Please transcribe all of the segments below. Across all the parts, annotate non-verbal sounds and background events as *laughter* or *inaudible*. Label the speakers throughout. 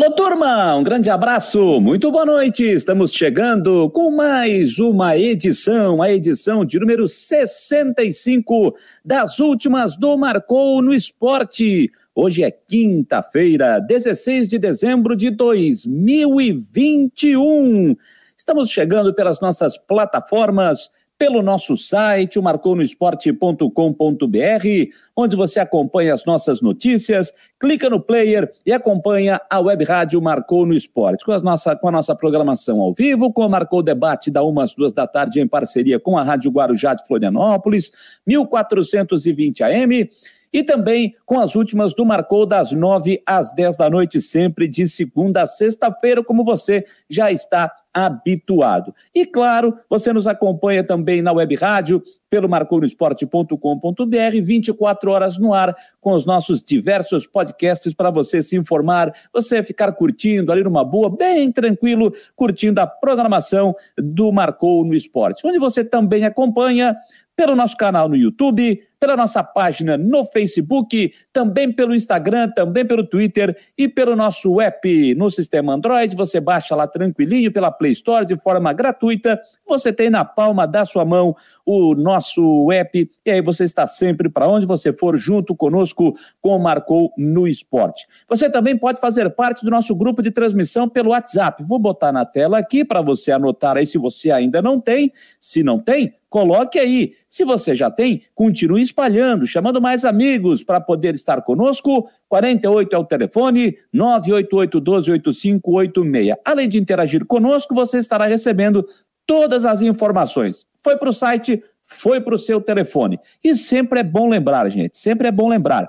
Speaker 1: Alô, turma! Um grande abraço, muito boa noite. Estamos chegando com mais uma edição, a edição de número 65 das últimas do Marcou no Esporte. Hoje é quinta-feira, 16 de dezembro de 2021. Estamos chegando pelas nossas plataformas pelo nosso site, o marconosport.com.br, onde você acompanha as nossas notícias, clica no player e acompanha a web rádio Marcou no Esporte, com a nossa, com a nossa programação ao vivo, com o Marcou Debate da umas duas da tarde em parceria com a Rádio Guarujá de Florianópolis, 1420 AM, e também com as últimas do Marcou das nove às dez da noite, sempre de segunda a sexta-feira, como você já está habituado. E claro, você nos acompanha também na web rádio, pelo marconosport.com.br, 24 horas no ar, com os nossos diversos podcasts para você se informar, você ficar curtindo ali numa boa, bem tranquilo, curtindo a programação do Marcou no Esporte, onde você também acompanha pelo nosso canal no YouTube, pela nossa página no Facebook, também pelo Instagram, também pelo Twitter e pelo nosso app no sistema Android. Você baixa lá tranquilinho pela Play Store de forma gratuita. Você tem na palma da sua mão o nosso app e aí você está sempre para onde você for junto conosco com o Marcou no Esporte. Você também pode fazer parte do nosso grupo de transmissão pelo WhatsApp. Vou botar na tela aqui para você anotar aí se você ainda não tem. Se não tem, coloque aí. Se você já tem, continue espalhando, chamando mais amigos para poder estar conosco. 48 é o telefone, 988-12-8586. Além de interagir conosco, você estará recebendo todas as informações. Foi para o site, foi para o seu telefone. E sempre é bom lembrar, gente, sempre é bom lembrar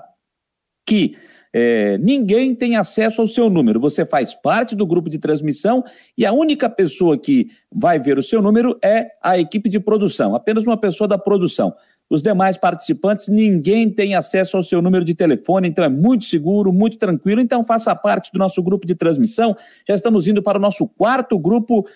Speaker 1: que é, ninguém tem acesso ao seu número. Você faz parte do grupo de transmissão e a única pessoa que vai ver o seu número é a equipe de produção, apenas uma pessoa da produção. Os demais participantes, ninguém tem acesso ao seu número de telefone, então é muito seguro, muito tranquilo. Então faça parte do nosso grupo de transmissão. Já estamos indo para o nosso quarto grupo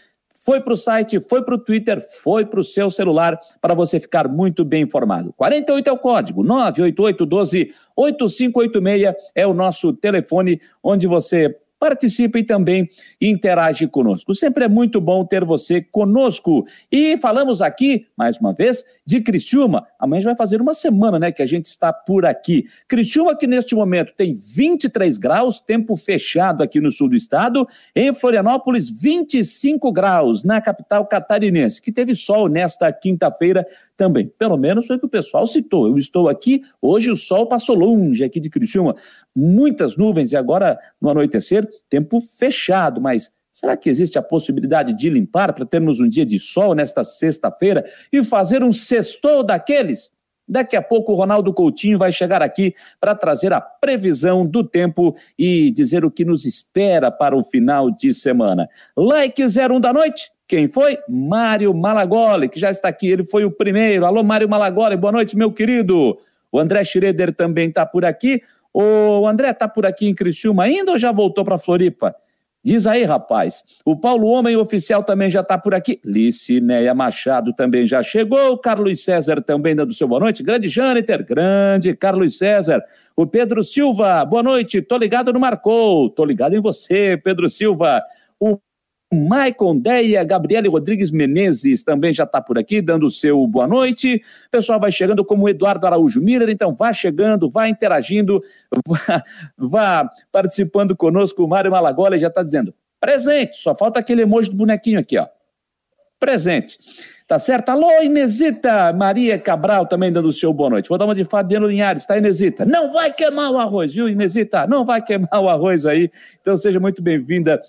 Speaker 1: foi para o site, foi para o Twitter, foi para o seu celular para você ficar muito bem informado. 48 é o código, 988 12 8586 é o nosso telefone onde você participe e também interage conosco. Sempre é muito bom ter você conosco. E falamos aqui, mais uma vez, de Criciúma. Amanhã vai fazer uma semana, né, que a gente está por aqui. Criciúma que neste momento tem 23 graus, tempo fechado aqui no sul do estado. Em Florianópolis, 25 graus, na capital catarinense, que teve sol nesta quinta-feira também. Pelo menos foi o que o pessoal citou. Eu estou aqui, hoje o sol passou longe aqui de Criciúma. Muitas nuvens e agora no anoitecer, tempo fechado, mas Será que existe a possibilidade de limpar para termos um dia de sol nesta sexta-feira e fazer um sextou daqueles? Daqui a pouco o Ronaldo Coutinho vai chegar aqui para trazer a previsão do tempo e dizer o que nos espera para o final de semana. Like 01 da noite. Quem foi? Mário Malagoli, que já está aqui. Ele foi o primeiro. Alô, Mário Malagoli, boa noite, meu querido. O André Schroeder também está por aqui. O André está por aqui em Criciúma ainda ou já voltou para Floripa? Diz aí, rapaz. O Paulo Homem Oficial também já está por aqui. Licineia Machado também já chegou. Carlos César também dando seu boa noite. Grande Jâniter, grande Carlos César. O Pedro Silva, boa noite. Tô ligado no Marcou. Tô ligado em você, Pedro Silva. O Maicon Deia, Gabriele Rodrigues Menezes também já está por aqui, dando o seu boa noite. O pessoal vai chegando como Eduardo Araújo Miller, então vá chegando, vá interagindo, *laughs* vá, vá participando conosco. O Mário Malagola já está dizendo presente, só falta aquele emoji do bonequinho aqui, ó. Presente. Tá certo? Alô, Inesita! Maria Cabral também dando o seu boa noite. Vou dar uma de Fabiano Linhares, tá, Inesita? Não vai queimar o arroz, viu, Inesita? Não vai queimar o arroz aí. Então seja muito bem-vinda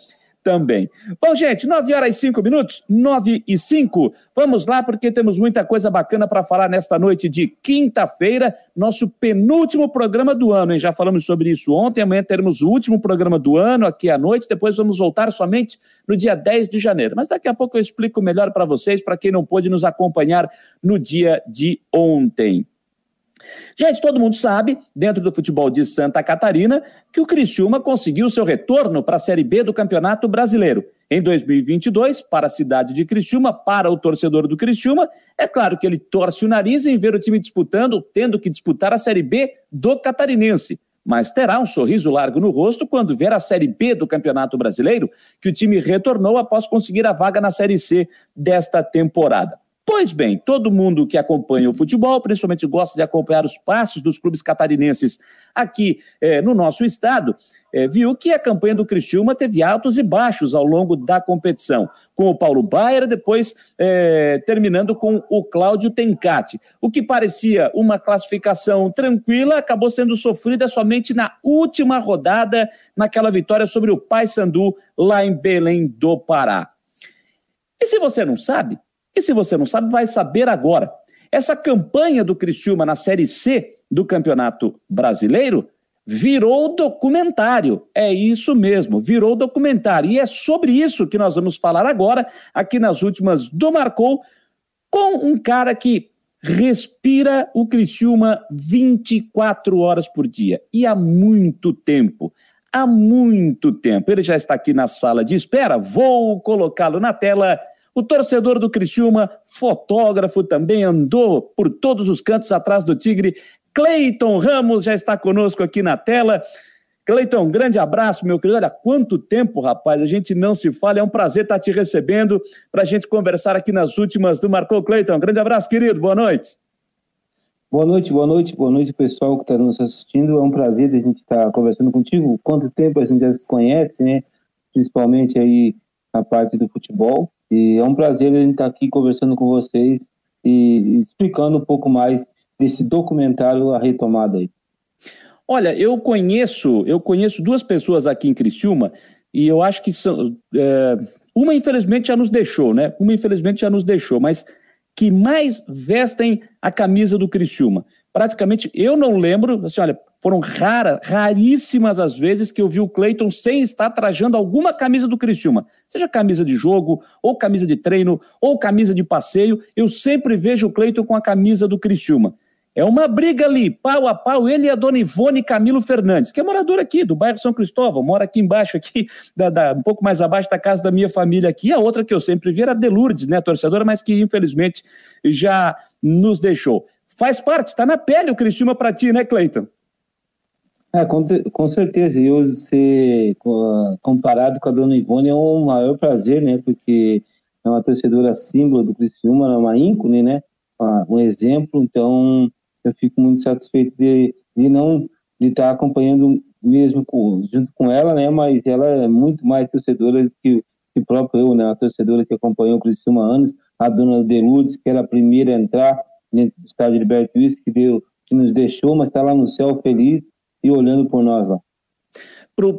Speaker 1: também. Bom, gente, 9 horas e 5 minutos, 9 e 5. Vamos lá, porque temos muita coisa bacana para falar nesta noite de quinta-feira, nosso penúltimo programa do ano, hein? Já falamos sobre isso ontem, amanhã teremos o último programa do ano aqui à noite, depois vamos voltar somente no dia 10 de janeiro. Mas daqui a pouco eu explico melhor para vocês, para quem não pôde nos acompanhar no dia de ontem. Gente, todo mundo sabe, dentro do futebol de Santa Catarina, que o Criciúma conseguiu seu retorno para a Série B do Campeonato Brasileiro. Em 2022, para a cidade de Criciúma, para o torcedor do Criciúma, é claro que ele torce o nariz em ver o time disputando, tendo que disputar a Série B do Catarinense. mas terá um sorriso largo no rosto quando ver a Série B do Campeonato Brasileiro, que o time retornou após conseguir a vaga na Série C desta temporada. Pois bem, todo mundo que acompanha o futebol, principalmente gosta de acompanhar os passos dos clubes catarinenses aqui eh, no nosso estado, eh, viu que a campanha do Criciúma teve altos e baixos ao longo da competição, com o Paulo Baier, depois eh, terminando com o Cláudio Tencati. O que parecia uma classificação tranquila acabou sendo sofrida somente na última rodada, naquela vitória sobre o Paysandu lá em Belém do Pará. E se você não sabe, e se você não sabe, vai saber agora. Essa campanha do Criciúma na Série C do Campeonato Brasileiro virou documentário. É isso mesmo, virou documentário. E é sobre isso que nós vamos falar agora, aqui nas últimas do Marcou, com um cara que respira o Criciúma 24 horas por dia. E há muito tempo. Há muito tempo. Ele já está aqui na sala de espera. Vou colocá-lo na tela. O torcedor do Criciúma, fotógrafo também, andou por todos os cantos atrás do Tigre. Cleiton Ramos já está conosco aqui na tela. Cleiton, grande abraço, meu querido. Olha, quanto tempo, rapaz, a gente não se fala. É um prazer estar te recebendo para a gente conversar aqui nas últimas do Marcou Cleiton. Grande abraço, querido. Boa noite.
Speaker 2: Boa noite, boa noite, boa noite, pessoal que está nos assistindo. É um prazer a gente estar tá conversando contigo. Quanto tempo a gente já se conhece, né? Principalmente aí na parte do futebol. E é um prazer a gente estar tá aqui conversando com vocês e explicando um pouco mais desse documentário A Retomada aí.
Speaker 1: Olha, eu conheço, eu conheço duas pessoas aqui em Criciúma e eu acho que são. É, uma, infelizmente, já nos deixou, né? Uma, infelizmente, já nos deixou, mas que mais vestem a camisa do Criciúma. Praticamente, eu não lembro, assim, olha, foram raras, raríssimas as vezes que eu vi o Cleiton sem estar trajando alguma camisa do Criciúma. Seja camisa de jogo, ou camisa de treino, ou camisa de passeio, eu sempre vejo o Cleiton com a camisa do Criciúma. É uma briga ali, pau a pau, ele e a dona Ivone Camilo Fernandes, que é morador aqui do bairro São Cristóvão, mora aqui embaixo, aqui, da, da, um pouco mais abaixo da casa da minha família aqui. A outra que eu sempre vi era a Delurdes, né, torcedora, mas que infelizmente já nos deixou. Faz parte, está na pele o Criciúma para ti, né, Cleiton?
Speaker 2: É, com, com certeza, eu ser comparado com a dona Ivone é um maior prazer, né? Porque é uma torcedora símbolo do Criciúma, é uma ícone, né? Um exemplo, então eu fico muito satisfeito de, de não de estar acompanhando mesmo com, junto com ela, né? Mas ela é muito mais torcedora que, que próprio eu, né? A torcedora que acompanhou o Criciúma anos, a dona Deludes, que era a primeira a entrar dentro do estádio Liberto Wilson, que deu que nos deixou, mas está lá no céu feliz e olhando por nós lá.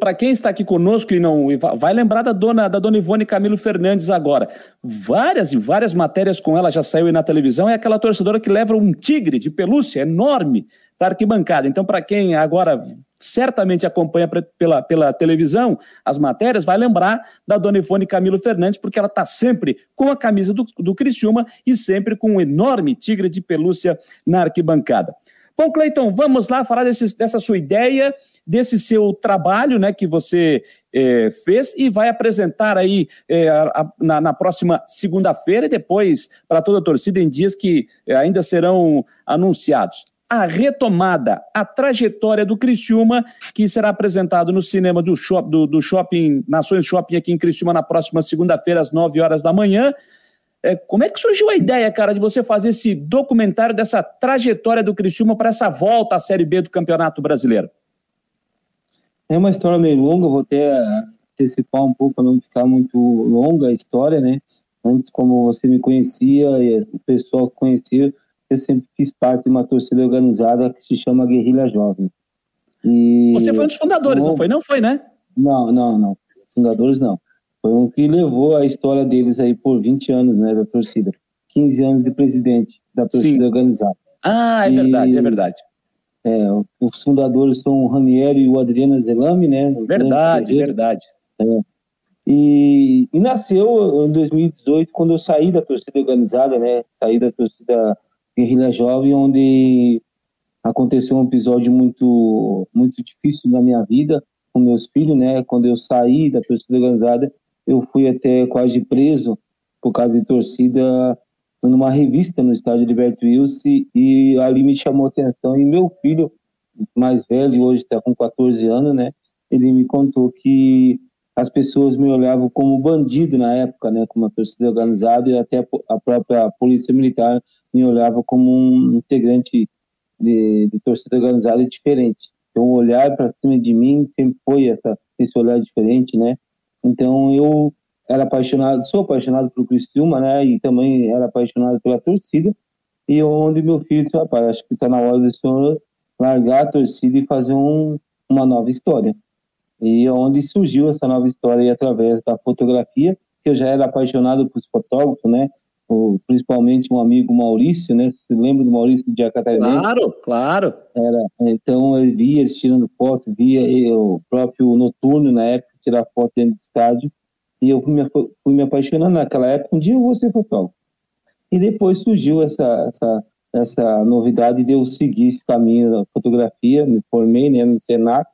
Speaker 1: Para quem está aqui conosco e não vai lembrar da dona da dona Ivone Camilo Fernandes agora. Várias e várias matérias com ela já saiu aí na televisão. É aquela torcedora que leva um tigre de pelúcia enorme para arquibancada. Então, para quem agora certamente acompanha pela, pela televisão as matérias, vai lembrar da dona Ivone Camilo Fernandes, porque ela está sempre com a camisa do, do Criciúma e sempre com um enorme tigre de pelúcia na arquibancada. Bom, Cleiton, vamos lá falar desse, dessa sua ideia, desse seu trabalho né, que você é, fez e vai apresentar aí é, a, a, na, na, próxima segunda-feira e depois para toda a torcida em dias que é, ainda serão anunciados. A retomada, a trajetória do Criciúma, que será apresentado no cinema do, shop, do, do Shopping Nações Shopping aqui em Criciúma na próxima segunda-feira, às 9 horas da manhã. É, como é que surgiu a ideia, cara, de você fazer esse documentário dessa trajetória do Criciúma para essa volta à Série B do Campeonato Brasileiro?
Speaker 2: É uma história meio longa, vou até antecipar um pouco para não ficar muito longa a história, né? Antes, como você me conhecia e o pessoal que conhecia, eu sempre fiz parte de uma torcida organizada que se chama Guerrilha Jovem.
Speaker 1: E... Você foi um dos fundadores, não, não foi? Não foi, né?
Speaker 2: Não, não, não. Fundadores não. Foi o que levou a história deles aí por 20 anos, né, da torcida. 15 anos de presidente da torcida Sim. organizada.
Speaker 1: Ah, é e, verdade, é verdade.
Speaker 2: É, os fundadores são o Ranieri e o Adriano Zelami, né?
Speaker 1: Verdade, verdade.
Speaker 2: É. E, e, nasceu em 2018, quando eu saí da torcida organizada, né? Saí da torcida Guerrilha Jovem, onde aconteceu um episódio muito, muito difícil na minha vida com meus filhos, né? Quando eu saí da torcida organizada, eu fui até quase preso por causa de torcida numa revista no estádio Liberto Wilson e ali me chamou atenção e meu filho mais velho, hoje está com 14 anos, né? Ele me contou que as pessoas me olhavam como bandido na época, né? Como uma torcida organizada e até a própria polícia militar me olhava como um integrante de, de torcida organizada diferente. Então, o olhar para cima de mim sempre foi essa, esse olhar diferente, né? Então, eu era apaixonado, sou apaixonado pelo Criciúma, né? E também era apaixonado pela torcida. E onde meu filho disse, rapaz, acho que está na hora do senhor largar a torcida e fazer um, uma nova história. E onde surgiu essa nova história através da fotografia, que eu já era apaixonado por fotógrafo, né? O, principalmente um amigo Maurício, né? Você lembra do Maurício de Acatarinense?
Speaker 1: Claro, claro.
Speaker 2: Era, então eu via eles tirando foto, via o próprio Noturno na época tirar foto dentro do estádio e eu fui me, fui me apaixonando naquela época. Um dia eu vou ser fotógrafo. E depois surgiu essa, essa, essa novidade de eu seguir esse caminho da fotografia. Me formei né, no Senac,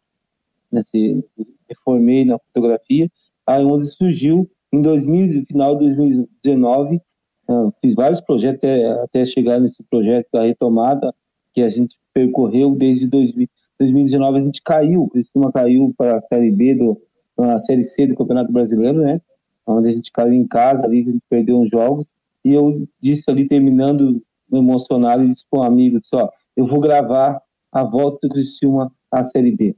Speaker 2: nesse, me formei na fotografia. Aí onde surgiu, em 2000, final de 2019, uh, fiz vários projetos até, até chegar nesse projeto da retomada, que a gente percorreu desde 2000, 2019. A gente caiu, o Criciúma caiu para a Série B do, na Série C do Campeonato Brasileiro, né? Onde a gente caiu em casa, ali, a gente perdeu uns jogos. E eu disse ali, terminando emocionado, e disse para um amigo, disse, ó, eu vou gravar a volta do Criciúma à Série B.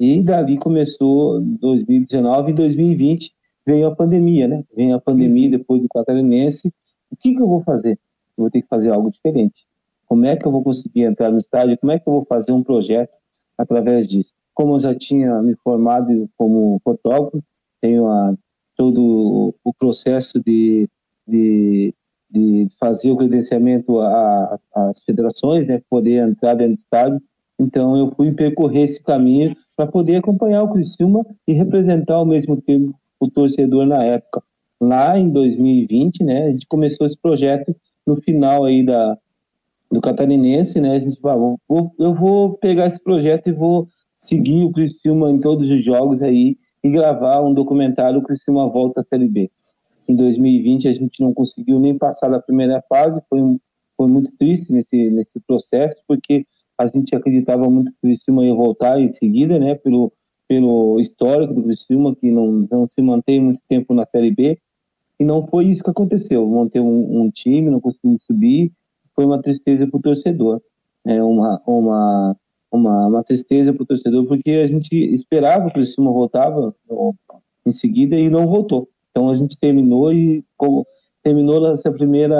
Speaker 2: E dali começou 2019 e 2020 veio a pandemia, né? Veio a pandemia uhum. depois do Catarinense. O que, que eu vou fazer? Eu vou ter que fazer algo diferente. Como é que eu vou conseguir entrar no estádio? Como é que eu vou fazer um projeto através disso? Como eu já tinha me formado como fotógrafo, tenho a, todo o processo de, de, de fazer o credenciamento às federações, né, poder entrar dentro do estádio. Então, eu fui percorrer esse caminho para poder acompanhar o Criciúma e representar ao mesmo tempo o torcedor na época. Lá em 2020, né, a gente começou esse projeto no final aí da, do Catarinense, né, a gente falou, eu vou pegar esse projeto e vou seguir o Criciúma em todos os jogos aí e gravar um documentário o Criciúma volta à Série B. Em 2020 a gente não conseguiu nem passar da primeira fase, foi, foi muito triste nesse, nesse processo, porque a gente acreditava muito que o Criciúma ia voltar em seguida, né, pelo, pelo histórico do Criciúma, que não, não se mantém muito tempo na Série B, e não foi isso que aconteceu. Montei um, um time, não conseguimos subir, foi uma tristeza para o torcedor. É uma, uma uma, uma tristeza para o torcedor, porque a gente esperava que o Criciúma voltava em seguida e não voltou. Então a gente terminou e como, terminou essa primeira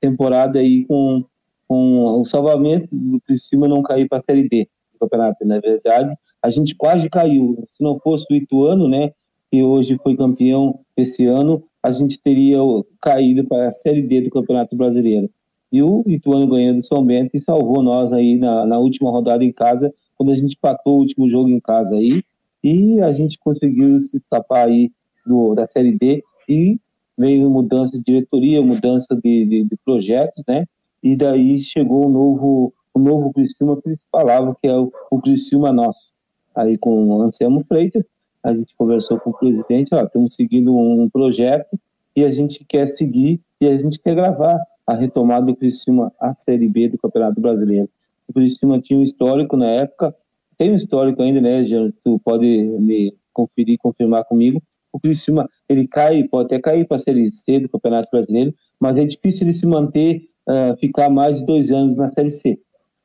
Speaker 2: temporada aí com, com o salvamento do Criciúma não cair para a Série D do campeonato. Na verdade, a gente quase caiu. Se não fosse o Ituano, né, que hoje foi campeão esse ano, a gente teria caído para a Série D do Campeonato Brasileiro. E o Ituano ganhou do São Bento e salvou nós aí na, na última rodada em casa, quando a gente empatou o último jogo em casa aí. E a gente conseguiu se escapar aí do, da Série D e veio mudança de diretoria, mudança de, de, de projetos, né? E daí chegou o um novo, o um novo Criciúma que eles falavam que é o, o Criciúma nosso. Aí com o Anselmo Freitas, a gente conversou com o presidente, ó, estamos seguindo um projeto e a gente quer seguir e a gente quer gravar a retomada do Criciúma à Série B do Campeonato Brasileiro. O Criciúma tinha um histórico na época, tem um histórico ainda, né, Jean? Tu pode me conferir, confirmar comigo. O Criciúma, ele cai, pode até cair para a Série C do Campeonato Brasileiro, mas é difícil ele se manter, uh, ficar mais de dois anos na Série C.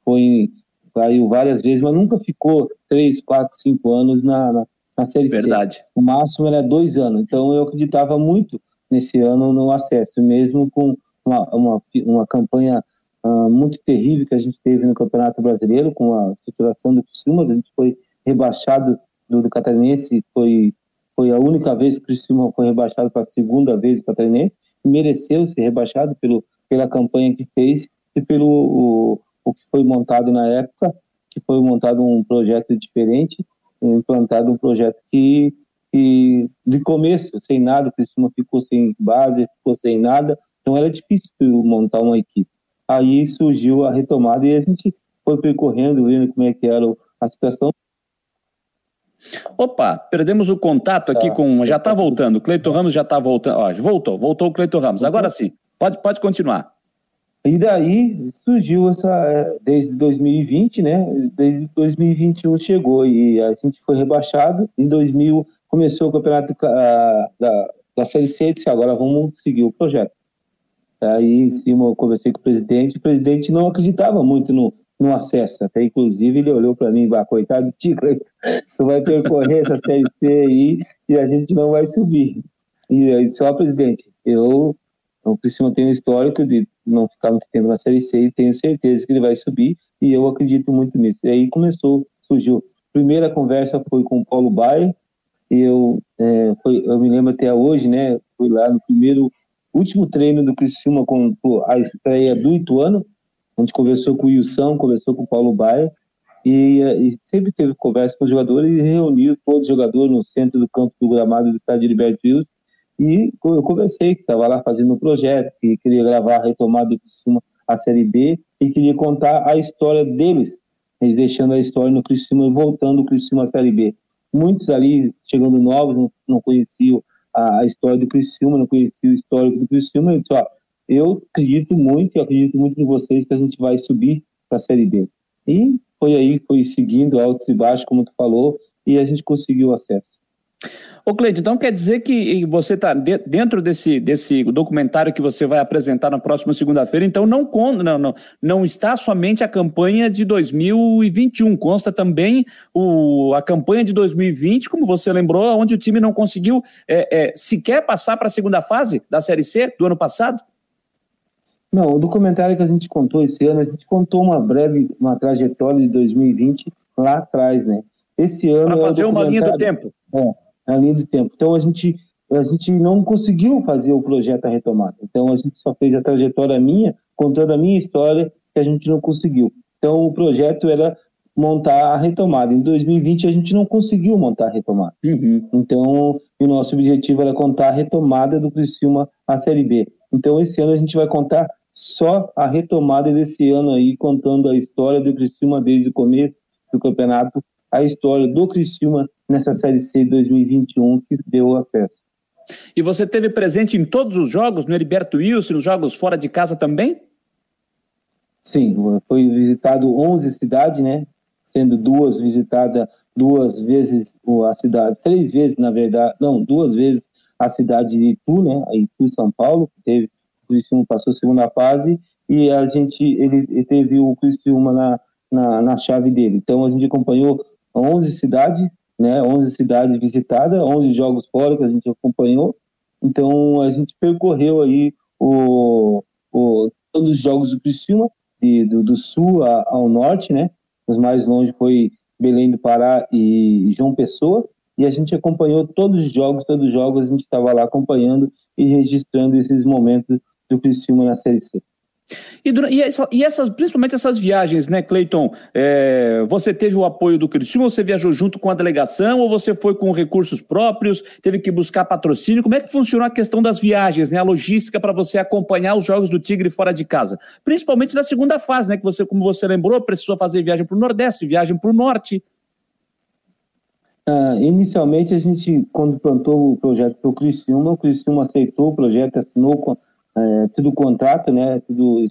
Speaker 2: Foi, caiu várias vezes, mas nunca ficou três, quatro, cinco anos na, na, na Série
Speaker 1: Verdade. C.
Speaker 2: O máximo era dois anos. Então eu acreditava muito nesse ano no acesso, mesmo com uma, uma, uma campanha uh, muito terrível que a gente teve no Campeonato Brasileiro, com a estruturação do Criciúma, a gente foi rebaixado do, do Catarinense, foi, foi a única vez que o Criciúma foi rebaixado para a segunda vez do Catarinense, mereceu ser rebaixado pelo, pela campanha que fez e pelo o, o que foi montado na época, que foi montado um projeto diferente, implantado um projeto que, que de começo, sem nada, o Criciúma ficou sem base, ficou sem nada, então era difícil montar uma equipe. Aí surgiu a retomada e a gente foi percorrendo, vendo como é que era a situação.
Speaker 1: Opa, perdemos o contato aqui tá. com. Já está voltando. O Cleiton Ramos já está voltando. Ó, voltou, voltou o Cleiton Ramos. Agora sim, pode, pode continuar.
Speaker 2: E daí surgiu essa, é, desde 2020, né? Desde 2021 chegou e a gente foi rebaixado. Em 2000 começou o campeonato da, da Série C e disse, agora vamos seguir o projeto. Aí em cima eu conversei com o presidente, o presidente não acreditava muito no, no acesso, até inclusive ele olhou para mim, vai coitado de ti, tu vai percorrer essa Série C aí e a gente não vai subir. E aí só presidente, eu o Criciúma tem um histórico de não ficar muito tempo na Série C e tenho certeza que ele vai subir e eu acredito muito nisso. E aí começou, surgiu. Primeira conversa foi com o Paulo Baia, e eu, é, foi, eu me lembro até hoje, né? Fui lá no primeiro, último treino do Criciúma com a estreia do Ituano. A gente conversou com o Wilson, conversou com o Paulo Baia, e, e, sempre teve conversa com os jogadores e reuniu todos os jogadores no centro do campo do gramado do estádio Liberto Wilson e eu conversei que estava lá fazendo um projeto, que queria gravar a retomada do Criciúma, a Série B, e queria contar a história deles, eles deixando a história no Criciúma e voltando o Criciúma à Série B. Muitos ali, chegando novos, não, não conheciam a, a, história do Criciúma, não conheciam o histórico do Criciúma, eu disse, ó, eu acredito muito, eu acredito muito em vocês que a gente vai subir para a Série B. E foi aí, foi seguindo altos e baixos, como tu falou, e a gente conseguiu acesso.
Speaker 1: Ô, Cleide, então quer dizer que você está dentro desse, desse documentário que você vai apresentar na próxima segunda-feira, então não, não, não, não está somente a campanha de 2021, consta também o, a campanha de 2020, como você lembrou, onde o time não conseguiu é, é, sequer passar para a segunda fase da Série C do ano passado?
Speaker 2: Não, o documentário que a gente contou esse ano, a gente contou uma breve, uma trajetória de 2020 lá atrás, né? Esse ano.
Speaker 1: Para fazer é uma linha do tempo.
Speaker 2: É, na linha do tempo. Então a gente a gente não conseguiu fazer o projeto a retomada. Então a gente só fez a trajetória minha, contando a minha história, que a gente não conseguiu. Então o projeto era montar a retomada. Em 2020 a gente não conseguiu montar a retomada. Uhum. Então o nosso objetivo era contar a retomada do Criciúma à Série B. Então esse ano a gente vai contar só a retomada desse ano aí, contando a história do Criciúma desde o começo do campeonato, a história do Criciúma nessa Série C 2021 que deu acesso.
Speaker 1: E você teve presente em todos os jogos, no Heriberto Wilson, nos jogos fora de casa também?
Speaker 2: Sim, foi visitado 11 cidades, né? Sendo duas visitadas duas vezes a cidade, três vezes na verdade, não, duas vezes a cidade de Itu, né? A Itu, São Paulo, teve o Criciúma passou a segunda fase e a gente ele, ele teve o Criciúma na, na, na chave dele. Então a gente acompanhou 11 cidades né? 11 cidades visitadas, 11 jogos fora que a gente acompanhou. Então a gente percorreu aí o, o todos os jogos do Criciúma, de, do, do sul a, ao norte, né? Os mais longe foi Belém do Pará e João Pessoa. E a gente acompanhou todos os jogos, todos os jogos a gente estava lá acompanhando e registrando esses momentos do Criciúma na Série C.
Speaker 1: E, e, essa, e, essas, principalmente essas viagens, né, Cleiton? É, você teve o apoio do Criciúma, você viajou junto com a delegação ou você foi com recursos próprios, teve que buscar patrocínio? Como é que funcionou a questão das viagens, né, a logística para você acompanhar os jogos do Tigre fora de casa? Principalmente na segunda fase, né, que você, como você lembrou, precisou fazer viagem para o Nordeste, viagem para o Norte.
Speaker 2: Uh, inicialmente, a gente, quando plantou o projeto para o Criciúma, o Criciúma aceitou o projeto, assinou é, tudo contrato, né? Tudo é,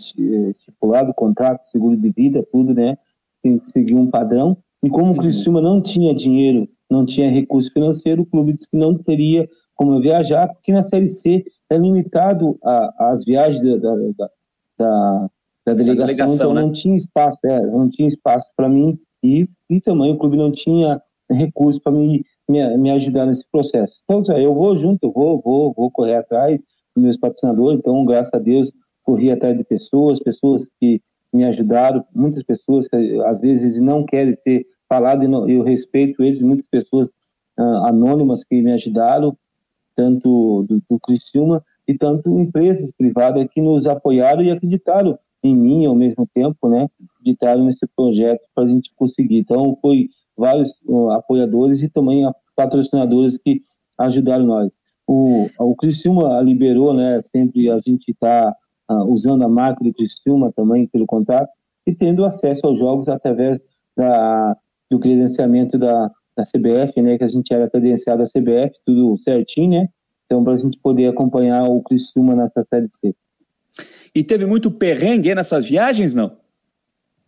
Speaker 2: estipulado, contrato, seguro de vida, tudo, né? Tem que seguir um padrão. E como o uhum. Criciúma não tinha dinheiro, não tinha recurso financeiro, o clube disse que não teria como viajar, porque na Série C é limitado às viagens da, da, da, da, da delegação, delegação, então né? não tinha espaço, é, não tinha espaço para mim e, e também o clube não tinha recurso para me, me, me ajudar nesse processo. Então, eu vou junto, eu vou, vou, vou correr atrás, meus patrocinadores, então, graças a Deus, corri atrás de pessoas, pessoas que me ajudaram, muitas pessoas que às vezes não querem ser faladas, eu respeito eles, muitas pessoas uh, anônimas que me ajudaram, tanto do, do Criciúma e tanto empresas privadas que nos apoiaram e acreditaram em mim ao mesmo tempo, né? Acreditaram nesse projeto para a gente conseguir. Então, foi vários uh, apoiadores e também patrocinadores que ajudaram nós. O, o Criciúma liberou, né? Sempre a gente está uh, ah, usando a marca do Criciúma também pelo contato e tendo acesso aos jogos através da, do credenciamento da, da CBF, né? Que a gente era credenciado da CBF, tudo certinho, né? Então, para a gente poder acompanhar o Criciúma nessa Série C.
Speaker 1: E teve muito perrengue nessas viagens, não?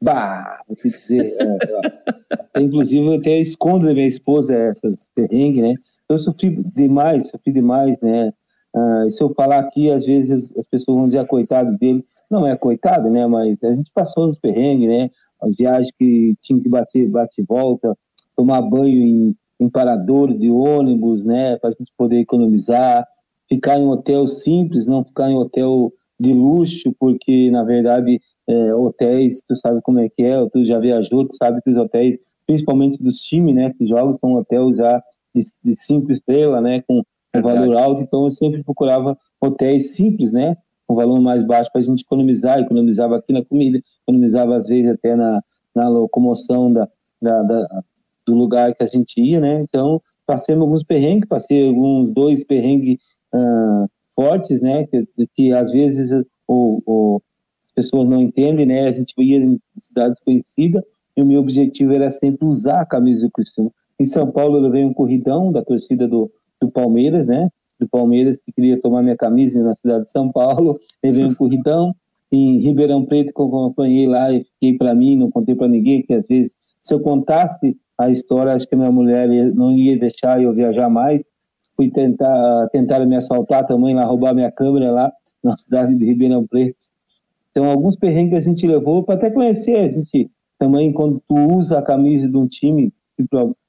Speaker 2: Bah, vou te dizer. é, *laughs* inclusive, eu até escondo da minha esposa essas perrengues, né? Eu sofri demais, sofri demais, né? Uh, se eu falar aqui, às vezes as pessoas vão dizer ah, coitado dele. Não é coitado, né? Mas a gente passou nos perrengues, né? As viagens que tinha que bater, bate e volta, tomar banho em, em parador de ônibus, né? Para a gente poder economizar, ficar em hotel simples, não ficar em hotel de luxo, porque na verdade é, hotéis, tu sabe como é que é, tu já viajou, tu sabe que os hotéis, principalmente dos times, né, que jogam, são hotéis já de, cinco estrelas, né, com um valor alto, então eu sempre procurava hotéis simples, né, com valor mais baixo para a gente economizar, economizava aqui na comida, economizava às vezes até na, na locomoção da, da, da do lugar que a gente ia, né, então passei alguns perrengues, passei alguns dois perrengues uh, fortes, né, que, que às vezes o, o, as pessoas não entendem, né, a gente ia em cidades conhecidas e o meu objetivo era sempre usar a camisa do Cristiano. Em São Paulo eu levei um corridão da torcida do, do Palmeiras, né, do Palmeiras que queria tomar minha camisa na cidade de São Paulo, *laughs* levei um corridão, em Ribeirão Preto que eu acompanhei lá e fiquei para mim, não contei para ninguém, que às vezes se eu contasse a história, acho que minha mulher não ia deixar eu viajar mais, fui tentar, tentar me assaltar também lá, roubar minha câmera lá na cidade de Ribeirão Preto. Então, alguns perrengues a gente levou para até conhecer. A gente também, quando tu usa a camisa de um time,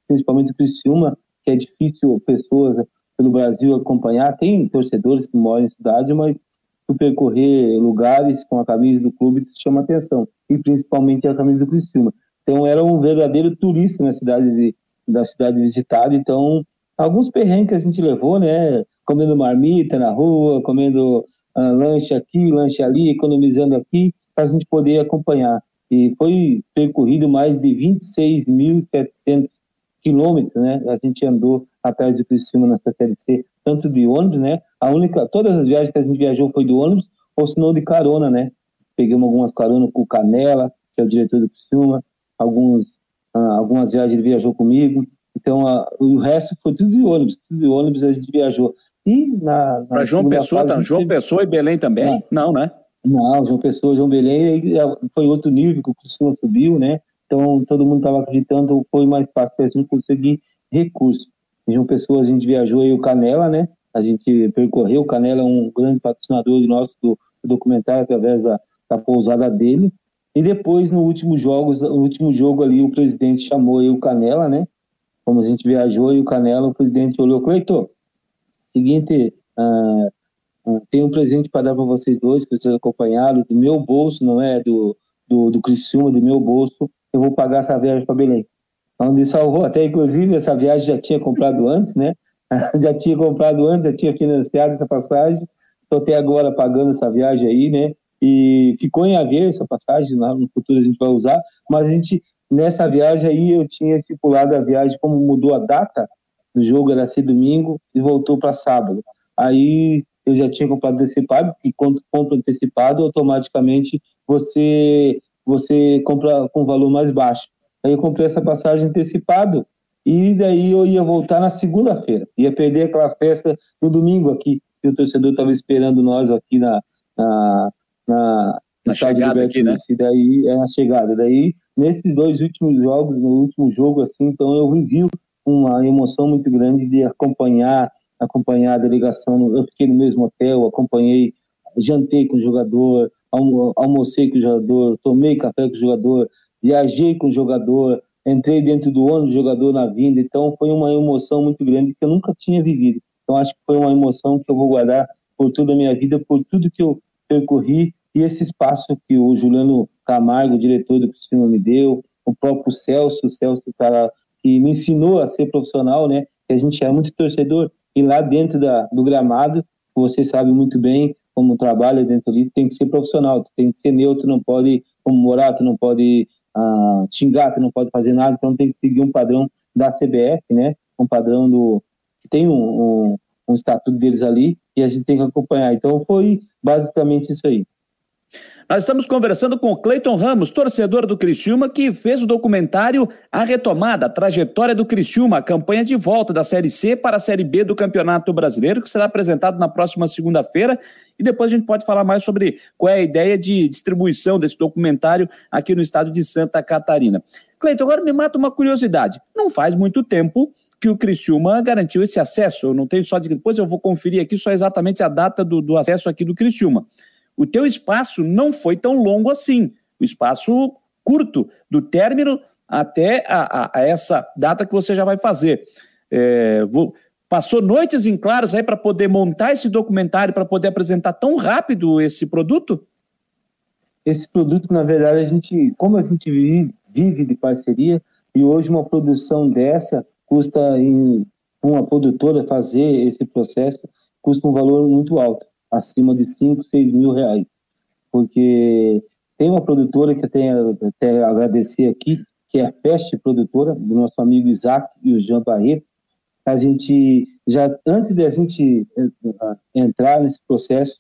Speaker 2: principalmente o Criciúma, que é difícil pessoas pelo Brasil acompanhar, tem torcedores que moram em cidade, mas tu percorrer lugares com a camisa do clube te chama atenção, e principalmente a camisa do Criciúma. Então, era um verdadeiro turista na cidade de, da cidade visitada, então alguns perrengues a gente levou, né? Comendo marmita na rua, comendo uh, lanche aqui, lanche ali, economizando aqui, para a gente poder acompanhar. E foi percorrido mais de 26.700 quilômetros, né? A gente andou atrás de Criciúma nessa série C, tanto de ônibus, né? A única, todas as viagens que a gente viajou foi de ônibus, ou se não de carona, né? Pegamos algumas caronas com o Canela, que é o diretor do Criciúma, alguns, uh, algumas viagens ele viajou comigo, então, a, o resto foi tudo de ônibus, tudo de ônibus a gente viajou. E na. na
Speaker 1: Para João Pessoa, tá, João Pessoa e Belém também? Não, não né?
Speaker 2: Não, João Pessoa, João Belém foi outro nível que o Cristina subiu, né? Então, todo mundo estava acreditando, foi mais fácil para a gente conseguir recurso. Em João Pessoa, a gente viajou aí o Canela, né? A gente percorreu, o Canela é um grande patrocinador de nosso do, do documentário através da, da pousada dele. E depois, no último jogo, no último jogo ali, o presidente chamou aí o Canela, né? como a gente viajou e o Canela, o presidente olhou, Cleiton, seguinte, uh, uh, tem um presente para dar para vocês dois, que vocês acompanharam, do meu bolso, não é do, do, do Criciúma, do meu bolso, eu vou pagar essa viagem para Belém. Onde salvou, até inclusive essa viagem já tinha comprado antes, né? *laughs* já tinha comprado antes, já tinha financiado essa passagem, estou até agora pagando essa viagem aí, né? E ficou em haver essa passagem, no futuro a gente vai usar, mas a gente Nessa viagem aí eu tinha estipulado a viagem, como mudou a data do jogo, era ser domingo e voltou para sábado. Aí eu já tinha comprado antecipado, e quando compra antecipado, automaticamente você você compra com valor mais baixo. Aí eu comprei essa passagem antecipado e daí eu ia voltar na segunda-feira. Ia perder aquela festa no domingo aqui, que o torcedor estava esperando nós aqui na, na, na,
Speaker 1: na chegada aqui, né?
Speaker 2: Daí é a chegada. Daí nesses dois últimos jogos, no último jogo, assim, então eu vivi uma emoção muito grande de acompanhar, acompanhar a delegação. Eu fiquei no mesmo hotel, acompanhei, jantei com o jogador, almocei com o jogador, tomei café com o jogador, viajei com o jogador, entrei dentro do ônibus do jogador na vinda. Então foi uma emoção muito grande que eu nunca tinha vivido. Então acho que foi uma emoção que eu vou guardar por toda a minha vida, por tudo que eu percorri e esse espaço que o Juliano Camargo, diretor do Cristina, me deu, o próprio Celso, o Celso tá, que me ensinou a ser profissional, né? Que a gente é muito torcedor e lá dentro da, do gramado, você sabe muito bem como trabalha dentro ali, tem que ser profissional, tem que ser neutro, não pode comemorar, tu não pode ah, xingar, tu não pode fazer nada, então tem que seguir um padrão da CBF, né? Um padrão do que tem um, um, um estatuto deles ali e a gente tem que acompanhar. Então foi basicamente isso aí.
Speaker 1: Nós estamos conversando com Cleiton Ramos, torcedor do Criciúma, que fez o documentário A Retomada, a trajetória do Criciúma, a campanha de volta da Série C para a Série B do Campeonato Brasileiro, que será apresentado na próxima segunda-feira. E depois a gente pode falar mais sobre qual é a ideia de distribuição desse documentário aqui no estado de Santa Catarina. Cleiton, agora me mata uma curiosidade. Não faz muito tempo que o Criciúma garantiu esse acesso. Eu não tenho só de depois eu vou conferir aqui só exatamente a data do, do acesso aqui do Criciúma o teu espaço não foi tão longo assim. O espaço curto, do término até a, a, a essa data que você já vai fazer. É, vou, passou noites em claros aí para poder montar esse documentário, para poder apresentar tão rápido esse produto?
Speaker 2: Esse produto, na verdade, a gente, como a gente vive, vive de parceria, e hoje uma produção dessa custa, em uma produtora fazer esse processo, custa um valor muito alto acima de 5, 6 mil reais. Porque tem uma produtora que eu tenho até agradecer aqui, que é a Fest Produtora, do nosso amigo Isaac e o Jean Barreto. A gente, já antes de a gente eh, entrar nesse processo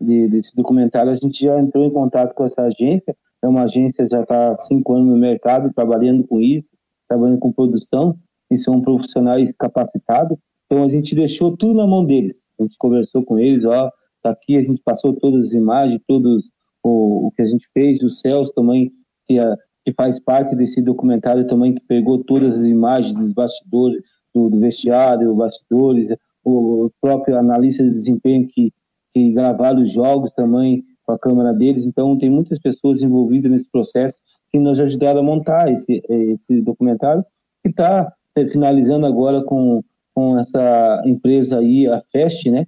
Speaker 2: de, desse documentário, a gente já entrou em contato com essa agência. É uma agência já está há cinco anos no mercado, trabalhando com isso, trabalhando com produção, e são profissionais capacitados. Então a gente deixou tudo na mão deles. A gente conversou com eles, ó, Tá aqui a gente passou todas as imagens, todos o, o que a gente fez, o Celso também, que, a, que faz parte desse documentário também, que pegou todas as imagens dos bastidores, do, do vestiário, bastidores, o, os próprios analistas de desempenho que, que gravaram os jogos também com a câmera deles. Então, tem muitas pessoas envolvidas nesse processo que nos ajudaram a montar esse, esse documentário, que está finalizando agora com, com essa empresa aí, a FEST, né?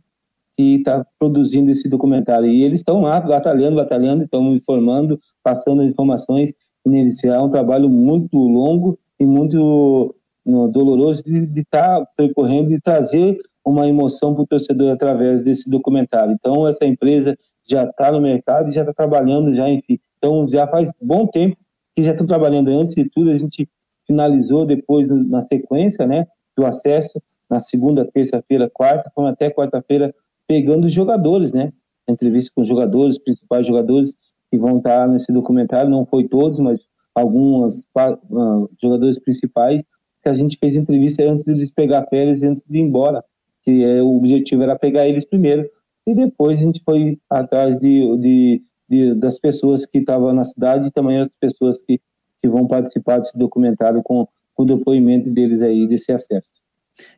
Speaker 2: Que está produzindo esse documentário. E eles estão lá batalhando, batalhando, estão informando, passando informações. Iniciar um trabalho muito longo e muito no, doloroso de estar tá percorrendo e trazer uma emoção para o torcedor através desse documentário. Então, essa empresa já está no mercado e já está trabalhando, já, enfim. Então, já faz bom tempo que já estão trabalhando. Antes de tudo, a gente finalizou depois na sequência, né, do acesso na segunda, terça-feira, quarta, foram até quarta-feira pegando os jogadores, né? Entrevista com os jogadores, principais jogadores que vão estar nesse documentário, não foi todos, mas alguns uh, jogadores principais que a gente fez entrevista antes de eles pegar férias, antes de ir embora, que é, o objetivo era pegar eles primeiro e depois a gente foi atrás de, de, de das pessoas que estavam na cidade e também outras pessoas que, que vão participar desse documentário com, com o depoimento deles aí desse acesso.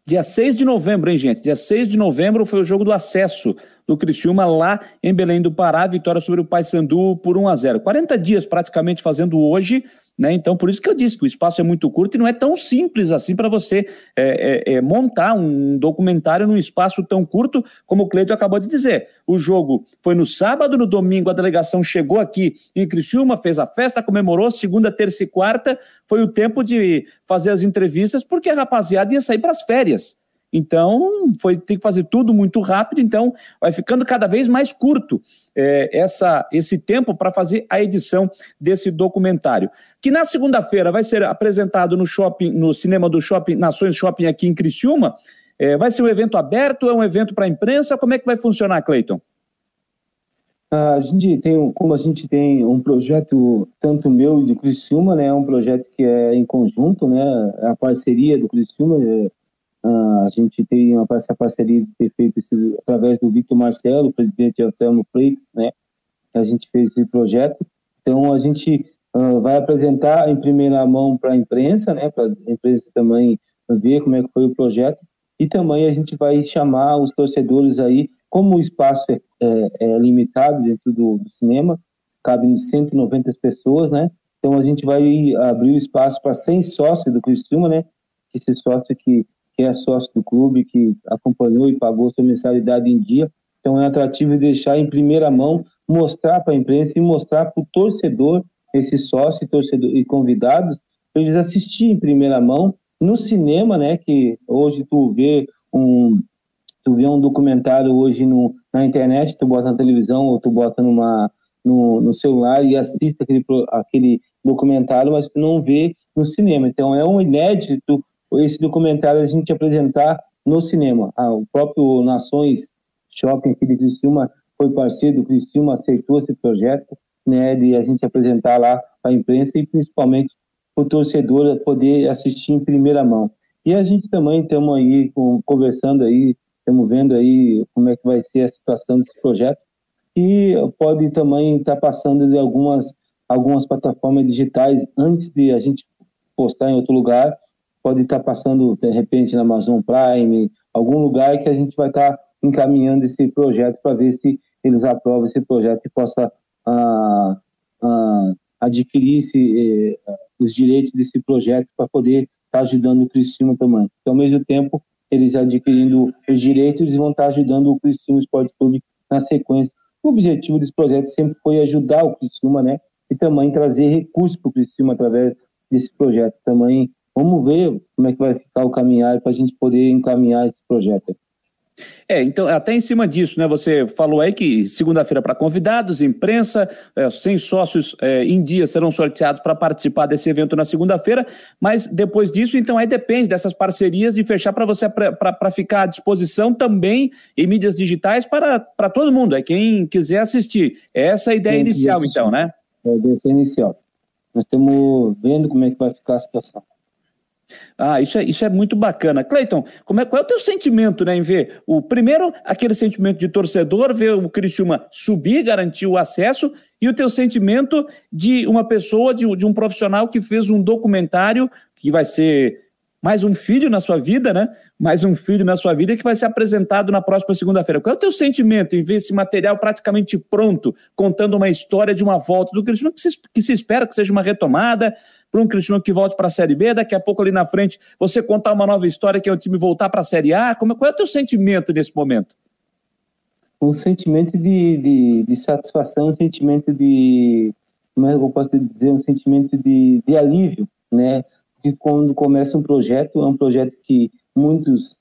Speaker 1: Dia 6 de novembro, hein, gente? Dia 6 de novembro foi o jogo do acesso do Criciúma lá em Belém do Pará, vitória sobre o Paysandu por 1 a 0. 40 dias praticamente fazendo hoje né? Então, por isso que eu disse que o espaço é muito curto e não é tão simples assim para você é, é, é, montar um documentário num espaço tão curto, como o Cleiton acabou de dizer. O jogo foi no sábado, no domingo a delegação chegou aqui em Criciúma, fez a festa, comemorou, segunda, terça e quarta, foi o tempo de fazer as entrevistas, porque a rapaziada ia sair para as férias. Então, foi que fazer tudo muito rápido, então vai ficando cada vez mais curto é, essa, esse tempo para fazer a edição desse documentário. Que na segunda-feira vai ser apresentado no shopping, no cinema do Shopping Nações Shopping aqui em Criciúma. É, vai ser um evento aberto, é um evento para a imprensa? Como é que vai funcionar, Cleiton?
Speaker 2: A gente tem, como a gente tem um projeto tanto meu e do Criciúma, né, é um projeto que é em conjunto, né, é a parceria do Criciúma, a gente tem essa parceria de ter feito isso através do Victor Marcelo, presidente Anselmo Freitas, né? A gente fez esse projeto. Então, a gente uh, vai apresentar em primeira mão para a imprensa, né? Para a imprensa também ver como é que foi o projeto. E também a gente vai chamar os torcedores aí, como o espaço é, é, é limitado dentro do, do cinema, cabem 190 pessoas, né? Então, a gente vai abrir o espaço para 100 sócios do Criciúma, né? Esse sócio que que é sócio do clube, que acompanhou e pagou sua mensalidade em dia. Então é atrativo deixar em primeira mão, mostrar para a imprensa e mostrar para o torcedor, esse sócio torcedor, e convidados, para eles assistirem em primeira mão no cinema, né? Que hoje tu vê um, tu vê um documentário hoje no, na internet, tu bota na televisão ou tu bota numa, no, no celular e assiste aquele, aquele documentário, mas tu não vê no cinema. Então é um inédito esse documentário a gente apresentar no cinema. Ah, o próprio Nações Shopping aqui de Criciúma foi parceiro do Criciúma, aceitou esse projeto, né, de a gente apresentar lá para a imprensa e principalmente o torcedor poder assistir em primeira mão. E a gente também estamos aí com, conversando aí, estamos vendo aí como é que vai ser a situação desse projeto e pode também estar tá passando de algumas algumas plataformas digitais antes de a gente postar em outro lugar, pode estar passando de repente na Amazon Prime, algum lugar que a gente vai estar encaminhando esse projeto para ver se eles aprovam esse projeto e possa ah, ah, adquirir esse, eh, os direitos desse projeto para poder estar ajudando o Criciúma também. Então, ao mesmo tempo, eles adquirindo os direitos, eles vão estar ajudando o Criciúma Esporte Clube na sequência. O objetivo desse projeto sempre foi ajudar o Criciúma, né? E também trazer recursos para o Criciúma através desse projeto. Também vamos ver como é que vai ficar o caminhar para a gente poder encaminhar esse projeto.
Speaker 1: É, então, até em cima disso, né? Você falou aí que segunda-feira para convidados, imprensa, é, 100 sócios é, em dia serão sorteados para participar desse evento na segunda-feira, mas depois disso, então aí depende dessas parcerias de fechar para você para ficar à disposição também em mídias digitais para, para todo mundo, é quem quiser assistir. É essa a ideia inicial, então, né?
Speaker 2: É a ideia inicial. Nós estamos vendo como é que vai ficar a situação.
Speaker 1: Ah, isso é, isso é muito bacana. Cleiton, como é, qual é o teu sentimento né, em ver o primeiro, aquele sentimento de torcedor, ver o Criciúma subir, garantir o acesso, e o teu sentimento de uma pessoa, de, de um profissional que fez um documentário que vai ser mais um filho na sua vida, né? Mais um filho na sua vida que vai ser apresentado na próxima segunda-feira. Qual é o teu sentimento em ver esse material praticamente pronto, contando uma história de uma volta do Cristiano que se, que se espera que seja uma retomada, para um Cristiano que volte para a Série B, daqui a pouco ali na frente você contar uma nova história que é o time voltar para a Série A? Como, qual é o teu sentimento nesse momento?
Speaker 2: Um sentimento de, de, de satisfação, um sentimento de, como é que eu posso dizer, um sentimento de, de alívio, né? que quando começa um projeto, é um projeto que muitos,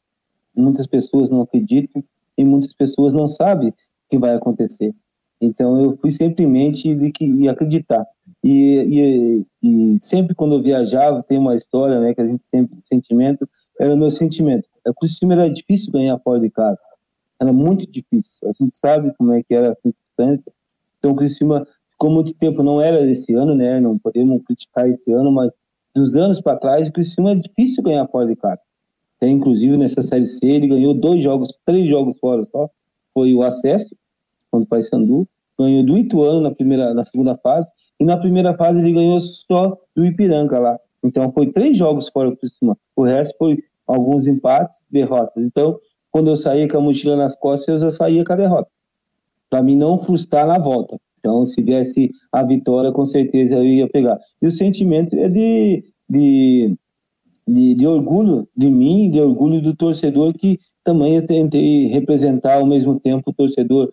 Speaker 2: muitas pessoas não acreditam e muitas pessoas não sabem que vai acontecer. Então eu fui sempre em mente de que acreditar. E, e, e, sempre quando eu viajava, tem uma história, né, que a gente sempre, sentimento, era o meu sentimento. É, o time era difícil ganhar fora de casa. Era muito difícil. A gente sabe como é que era a circunstância. Então o Criciúma ficou muito tempo, não era esse ano, né, não podemos criticar esse ano, mas dos anos para trás, o Criciúma é difícil ganhar fora de casa. Tem, inclusive, nessa Série C, ele ganhou dois jogos, três jogos fora só. Foi o acesso, contra o Paysandu, ganhou do Ituano na, primeira, na segunda fase, e na primeira fase ele ganhou só do Ipiranga lá. Então, foi três jogos fora do Criciúma. O resto foi alguns empates, derrotas. Então, quando eu saía com a mochila nas costas, eu já saía com a derrota. Para mim não frustrar na volta. Então, se viesse a vitória, com certeza eu ia pegar. E o sentimento é de, de, de, de orgulho de mim, de orgulho do torcedor, que também eu tentei representar ao mesmo tempo o torcedor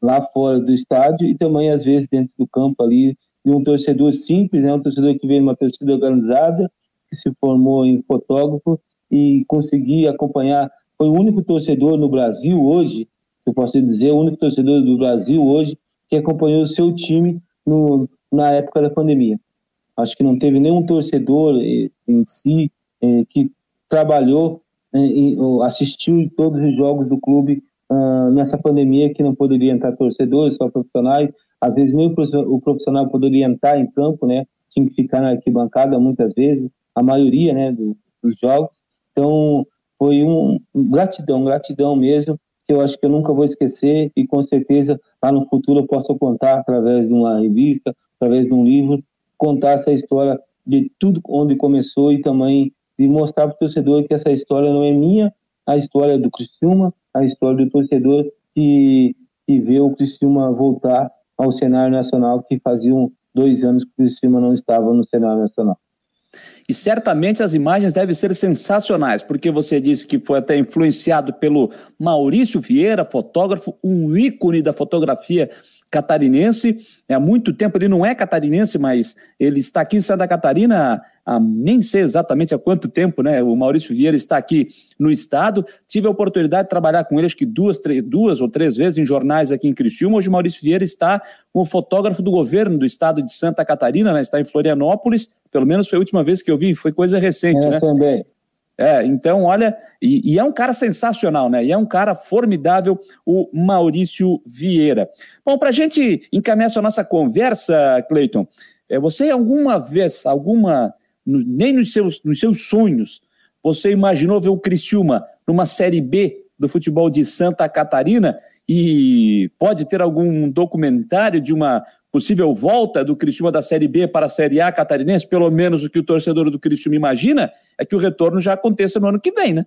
Speaker 2: lá fora do estádio e também, às vezes, dentro do campo ali, de um torcedor simples, né? um torcedor que veio de uma torcida organizada, que se formou em fotógrafo e consegui acompanhar. Foi o único torcedor no Brasil hoje, eu posso dizer, o único torcedor do Brasil hoje que acompanhou o seu time no, na época da pandemia. Acho que não teve nenhum torcedor eh, em si eh, que trabalhou, eh, assistiu todos os jogos do clube uh, nessa pandemia que não poderia entrar torcedores, só profissionais. Às vezes nem o profissional poderia entrar em campo, né? Tinha que ficar na arquibancada muitas vezes, a maioria, né, do, dos jogos. Então foi um gratidão, gratidão mesmo que eu acho que eu nunca vou esquecer e com certeza lá no futuro eu possa contar através de uma revista, através de um livro, contar essa história de tudo onde começou e também de mostrar para o torcedor que essa história não é minha, a história do Criciúma, a história do torcedor que, que vê o Criciúma voltar ao cenário nacional que faziam dois anos que o Criciúma não estava no cenário nacional.
Speaker 1: E certamente as imagens devem ser sensacionais, porque você disse que foi até influenciado pelo Maurício Vieira, fotógrafo, um ícone da fotografia catarinense. Há muito tempo ele não é catarinense, mas ele está aqui em Santa Catarina há nem sei exatamente há quanto tempo, né? O Maurício Vieira está aqui no estado. Tive a oportunidade de trabalhar com ele, acho que duas, três, duas ou três vezes em jornais aqui em Criciúma. Hoje o Maurício Vieira está como fotógrafo do governo do estado de Santa Catarina, né? Está em Florianópolis. Pelo menos foi a última vez que eu vi, foi coisa recente, é, né?
Speaker 2: Também.
Speaker 1: É, então, olha, e, e, é um cara sensacional, né? E é um cara formidável, o Maurício Vieira. Bom, para a gente encaminhar essa nossa conversa, Cleiton, é, você alguma vez, alguma, nem nos seus, nos seus sonhos, você imaginou ver o Criciúma numa Série B do futebol de Santa Catarina? E pode ter algum documentário de uma possível volta do Criciúma da Série B para a Série A catarinense, pelo menos o que o torcedor do Criciúma imagina, é que o retorno já aconteça no ano que vem, né?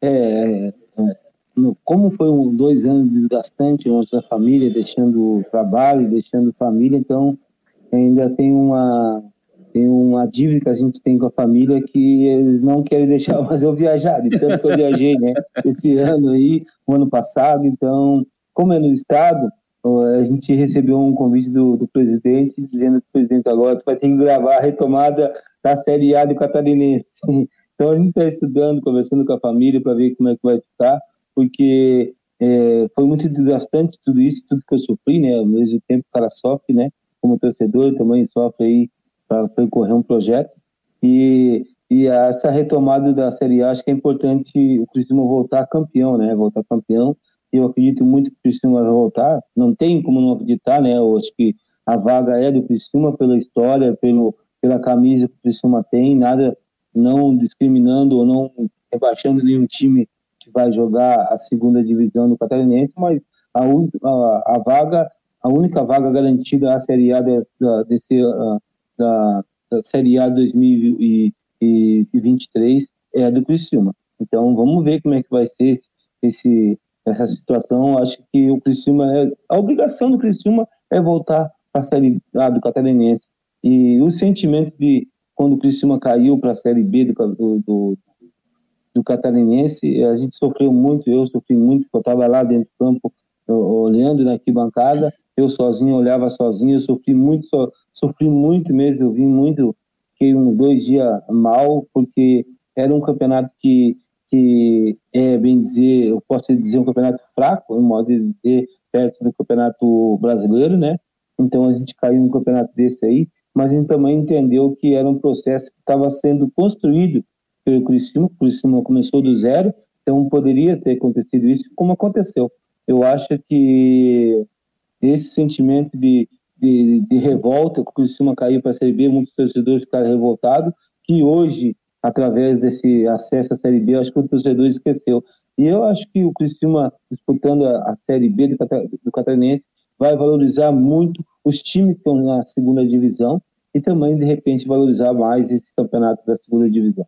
Speaker 2: É, é, como foi um, dois anos desgastantes longe da família, deixando trabalho, deixando família, então ainda tem uma tem uma dívida que a gente tem com a família que eles não querem deixar *laughs* mais eu viajar, tanto que eu viajei, né, esse ano aí, o ano passado, então, como é no estado, a gente recebeu um convite do, do presidente dizendo que o presidente agora vai ter que gravar a retomada da Série A do Catarinense. *laughs* Então a gente está estudando, conversando com a família para ver como é que vai ficar, porque é, foi muito desgastante tudo isso, tudo que eu sofri, né? Ao mesmo tempo o cara sofre, né? Como torcedor também sofre aí para percorrer um projeto. E, e essa retomada da Série A, acho que é importante o Criciúma voltar campeão, né? Voltar campeão eu acredito muito que o Criciúma vai voltar. Não tem como não acreditar, né? Eu acho que a vaga é do Criciúma pela história, pelo, pela camisa que o Criciúma tem, nada não discriminando ou não rebaixando nenhum time que vai jogar a segunda divisão do Catarinense, mas a, a, a vaga, a única vaga garantida à Série A desse, desse, da, da Série A 2023 é a do Criciúma. Então vamos ver como é que vai ser esse, esse essa situação. Acho que o Criciúma é a obrigação do Criciúma é voltar para a série A do Catarinense. E o sentimento de quando o Criciúma caiu para a série B do, do, do, do, Catarinense, a gente sofreu muito, eu sofri muito, eu estava lá dentro do campo olhando na arquibancada, eu sozinho olhava sozinho, eu sofri muito, so, sofri muito mesmo, eu vim muito, fiquei uns dois dias mal, porque era um campeonato que que é, bem dizer, eu posso dizer um campeonato fraco, em modo de dizer, perto do campeonato brasileiro, né? Então a gente caiu num campeonato desse aí, mas a gente também entendeu que era um processo que estava sendo construído pelo Criciúma, o Criciúma começou do zero, então poderia ter acontecido isso, como aconteceu. Eu acho que esse sentimento de, de, de revolta, que o Criciúma caiu para a Série B, muitos torcedores ficaram revoltados, que hoje através desse acesso à Série B, acho que o torcedor esqueceu. E eu acho que o Criciúma, disputando a, a Série B do, do Catarinense, vai valorizar muito os times que estão na segunda divisão e também, de repente, valorizar mais esse campeonato da segunda divisão.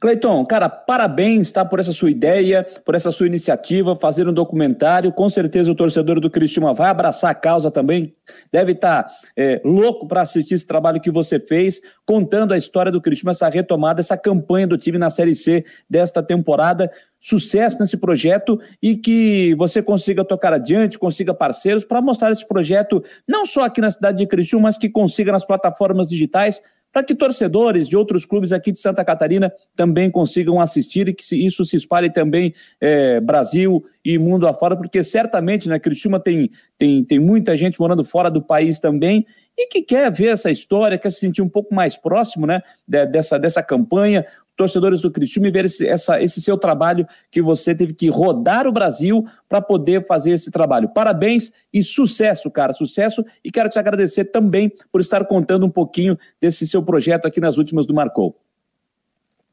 Speaker 1: Cleiton, cara, parabéns tá, por essa sua ideia, por essa sua iniciativa, fazer um documentário. Com certeza o torcedor do Cristiúma vai abraçar a causa também. Deve estar tá, é, louco para assistir esse trabalho que você fez, contando a história do Cristiúma, essa retomada, essa campanha do time na Série C desta temporada. Sucesso nesse projeto e que você consiga tocar adiante, consiga parceiros para mostrar esse projeto não só aqui na cidade de Criciúma, mas que consiga nas plataformas digitais para que torcedores de outros clubes aqui de Santa Catarina também consigam assistir e que isso se espalhe também é, Brasil e mundo afora, porque certamente, né, Criciúma tem, tem, tem muita gente morando fora do país também e que quer ver essa história, quer se sentir um pouco mais próximo, né, dessa, dessa campanha, torcedores do Criciúma e ver esse, essa, esse seu trabalho que você teve que rodar o Brasil para poder fazer esse trabalho. Parabéns e sucesso, cara, sucesso. E quero te agradecer também por estar contando um pouquinho desse seu projeto aqui nas últimas do Marcou.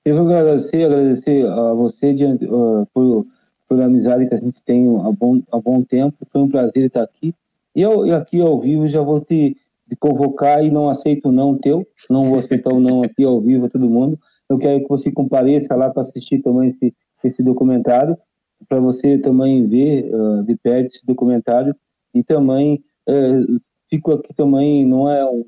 Speaker 2: Eu vou agradecer, agradecer a você uh, por, por a amizade que a gente tem há bom, há bom tempo. Foi um prazer estar aqui. E eu aqui ao vivo já vou te, te convocar e não aceito o não teu. Não vou aceitar o não aqui ao vivo a todo mundo eu quero que você compareça lá para assistir também esse, esse documentário, para você também ver uh, de perto esse documentário. E também, uh, fico aqui também, não é um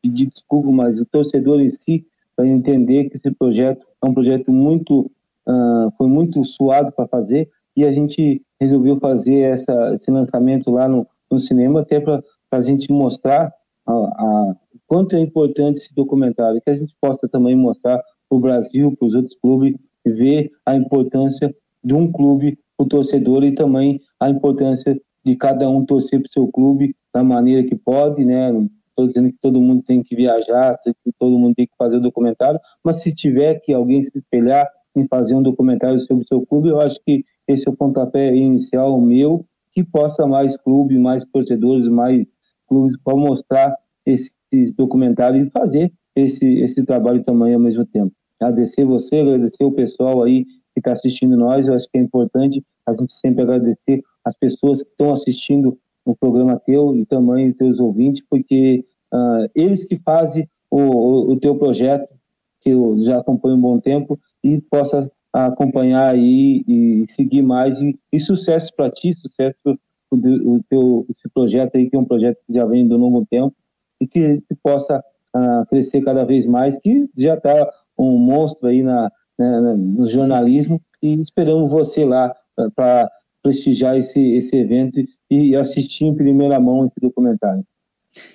Speaker 2: pedir desculpa, mas o torcedor em si, para entender que esse projeto é um projeto muito, uh, foi muito suado para fazer, e a gente resolveu fazer essa, esse lançamento lá no, no cinema, até para a gente mostrar a, a, quanto é importante esse documentário, que a gente possa também mostrar para o Brasil, para os outros clubes, ver a importância de um clube para o torcedor e também a importância de cada um torcer para o seu clube da maneira que pode, né? estou dizendo que todo mundo tem que viajar, que todo mundo tem que fazer o documentário, mas se tiver que alguém se espelhar em fazer um documentário sobre o seu clube, eu acho que esse é o pontapé inicial meu, que possa mais clube, mais torcedores, mais clubes para mostrar esses documentários e fazer esse, esse trabalho também ao mesmo tempo. Agradecer você, agradecer o pessoal aí que está assistindo nós, eu acho que é importante a gente sempre agradecer as pessoas que estão assistindo o programa teu e também os teus ouvintes, porque uh, eles que fazem o, o, o, teu projeto, que eu já acompanho um bom tempo, e possa acompanhar aí e seguir mais. E, e sucesso para ti, sucesso o, o teu esse projeto aí, que é um projeto que já vem do longo tempo, e que, que possa uh, crescer cada vez mais, que já está um monstro aí na, né, no jornalismo, e esperamos você lá uh, para prestigiar esse, esse evento e assistir em primeira mão esse documentário.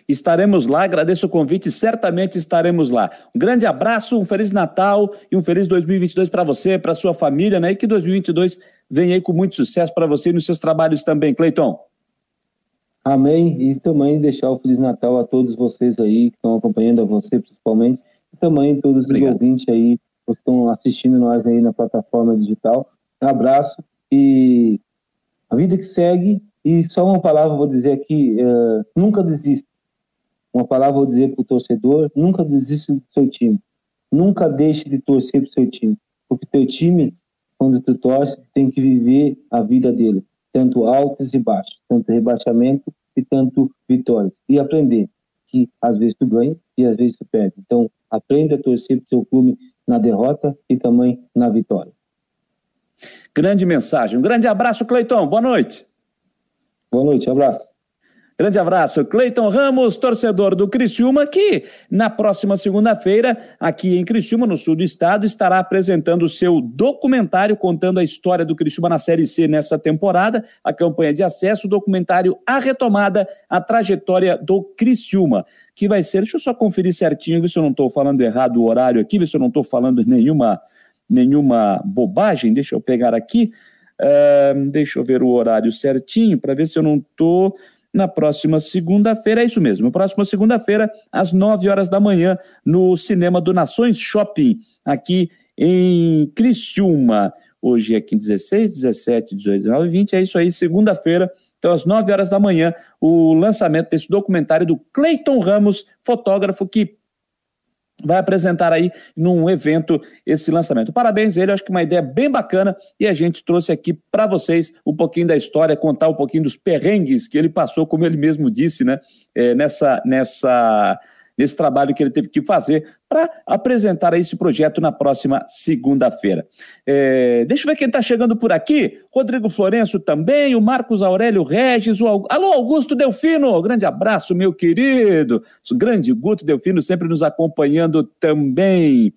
Speaker 1: Estaremos lá, agradeço o convite, certamente estaremos lá. Um grande abraço, um Feliz Natal e um Feliz 2022 para você, para sua família, né? E que 2022 venha aí com muito sucesso para você e nos seus trabalhos também, Cleiton.
Speaker 2: Amém. E também deixar o Feliz Natal a todos vocês aí que estão acompanhando, a você principalmente, e também todos Obrigado. os ouvintes aí que estão assistindo nós aí na plataforma digital. Um abraço e a vida que segue, e só uma palavra vou dizer aqui, uh, nunca desista. Uma palavra vou dizer para o torcedor, nunca desista do seu time. Nunca deixe de torcer para o seu time. Porque o teu time, quando tu torce, tem que viver a vida dele. Tanto altos e baixos, tanto rebaixamento e tanto vitórias. E aprender que às vezes tu ganha e às vezes tu perde. Então, aprenda a torcer para o seu clube na derrota e também na vitória.
Speaker 1: Grande mensagem. Um grande abraço, Cleiton. Boa noite.
Speaker 2: Boa noite, abraço.
Speaker 1: Grande abraço, Cleiton Ramos, torcedor do Criciúma, que na próxima segunda-feira, aqui em Criciúma, no sul do estado, estará apresentando o seu documentário contando a história do Criciúma na Série C nessa temporada, a campanha de acesso, o documentário A Retomada, a trajetória do Criciúma, que vai ser, deixa eu só conferir certinho, ver se eu não estou falando errado o horário aqui, ver se eu não estou falando nenhuma nenhuma bobagem. Deixa eu pegar aqui, uh, deixa eu ver o horário certinho para ver se eu não estou. Na próxima segunda-feira, é isso mesmo. Próxima segunda-feira, às 9 horas da manhã, no Cinema do Nações Shopping, aqui em Criciúma. Hoje é aqui 16, 17, 18, 19, 20. É isso aí, segunda-feira. Então, às 9 horas da manhã, o lançamento desse documentário do Cleiton Ramos, fotógrafo que vai apresentar aí num evento esse lançamento. Parabéns a ele, acho que uma ideia bem bacana e a gente trouxe aqui para vocês um pouquinho da história, contar um pouquinho dos perrengues que ele passou, como ele mesmo disse, né, é, nessa, nessa nesse trabalho que ele teve que fazer para apresentar esse projeto na próxima segunda-feira. É, deixa eu ver quem está chegando por aqui. Rodrigo Florenço também, o Marcos Aurélio Regis, o Alô Augusto Delfino, grande abraço, meu querido. O grande Guto Delfino sempre nos acompanhando também.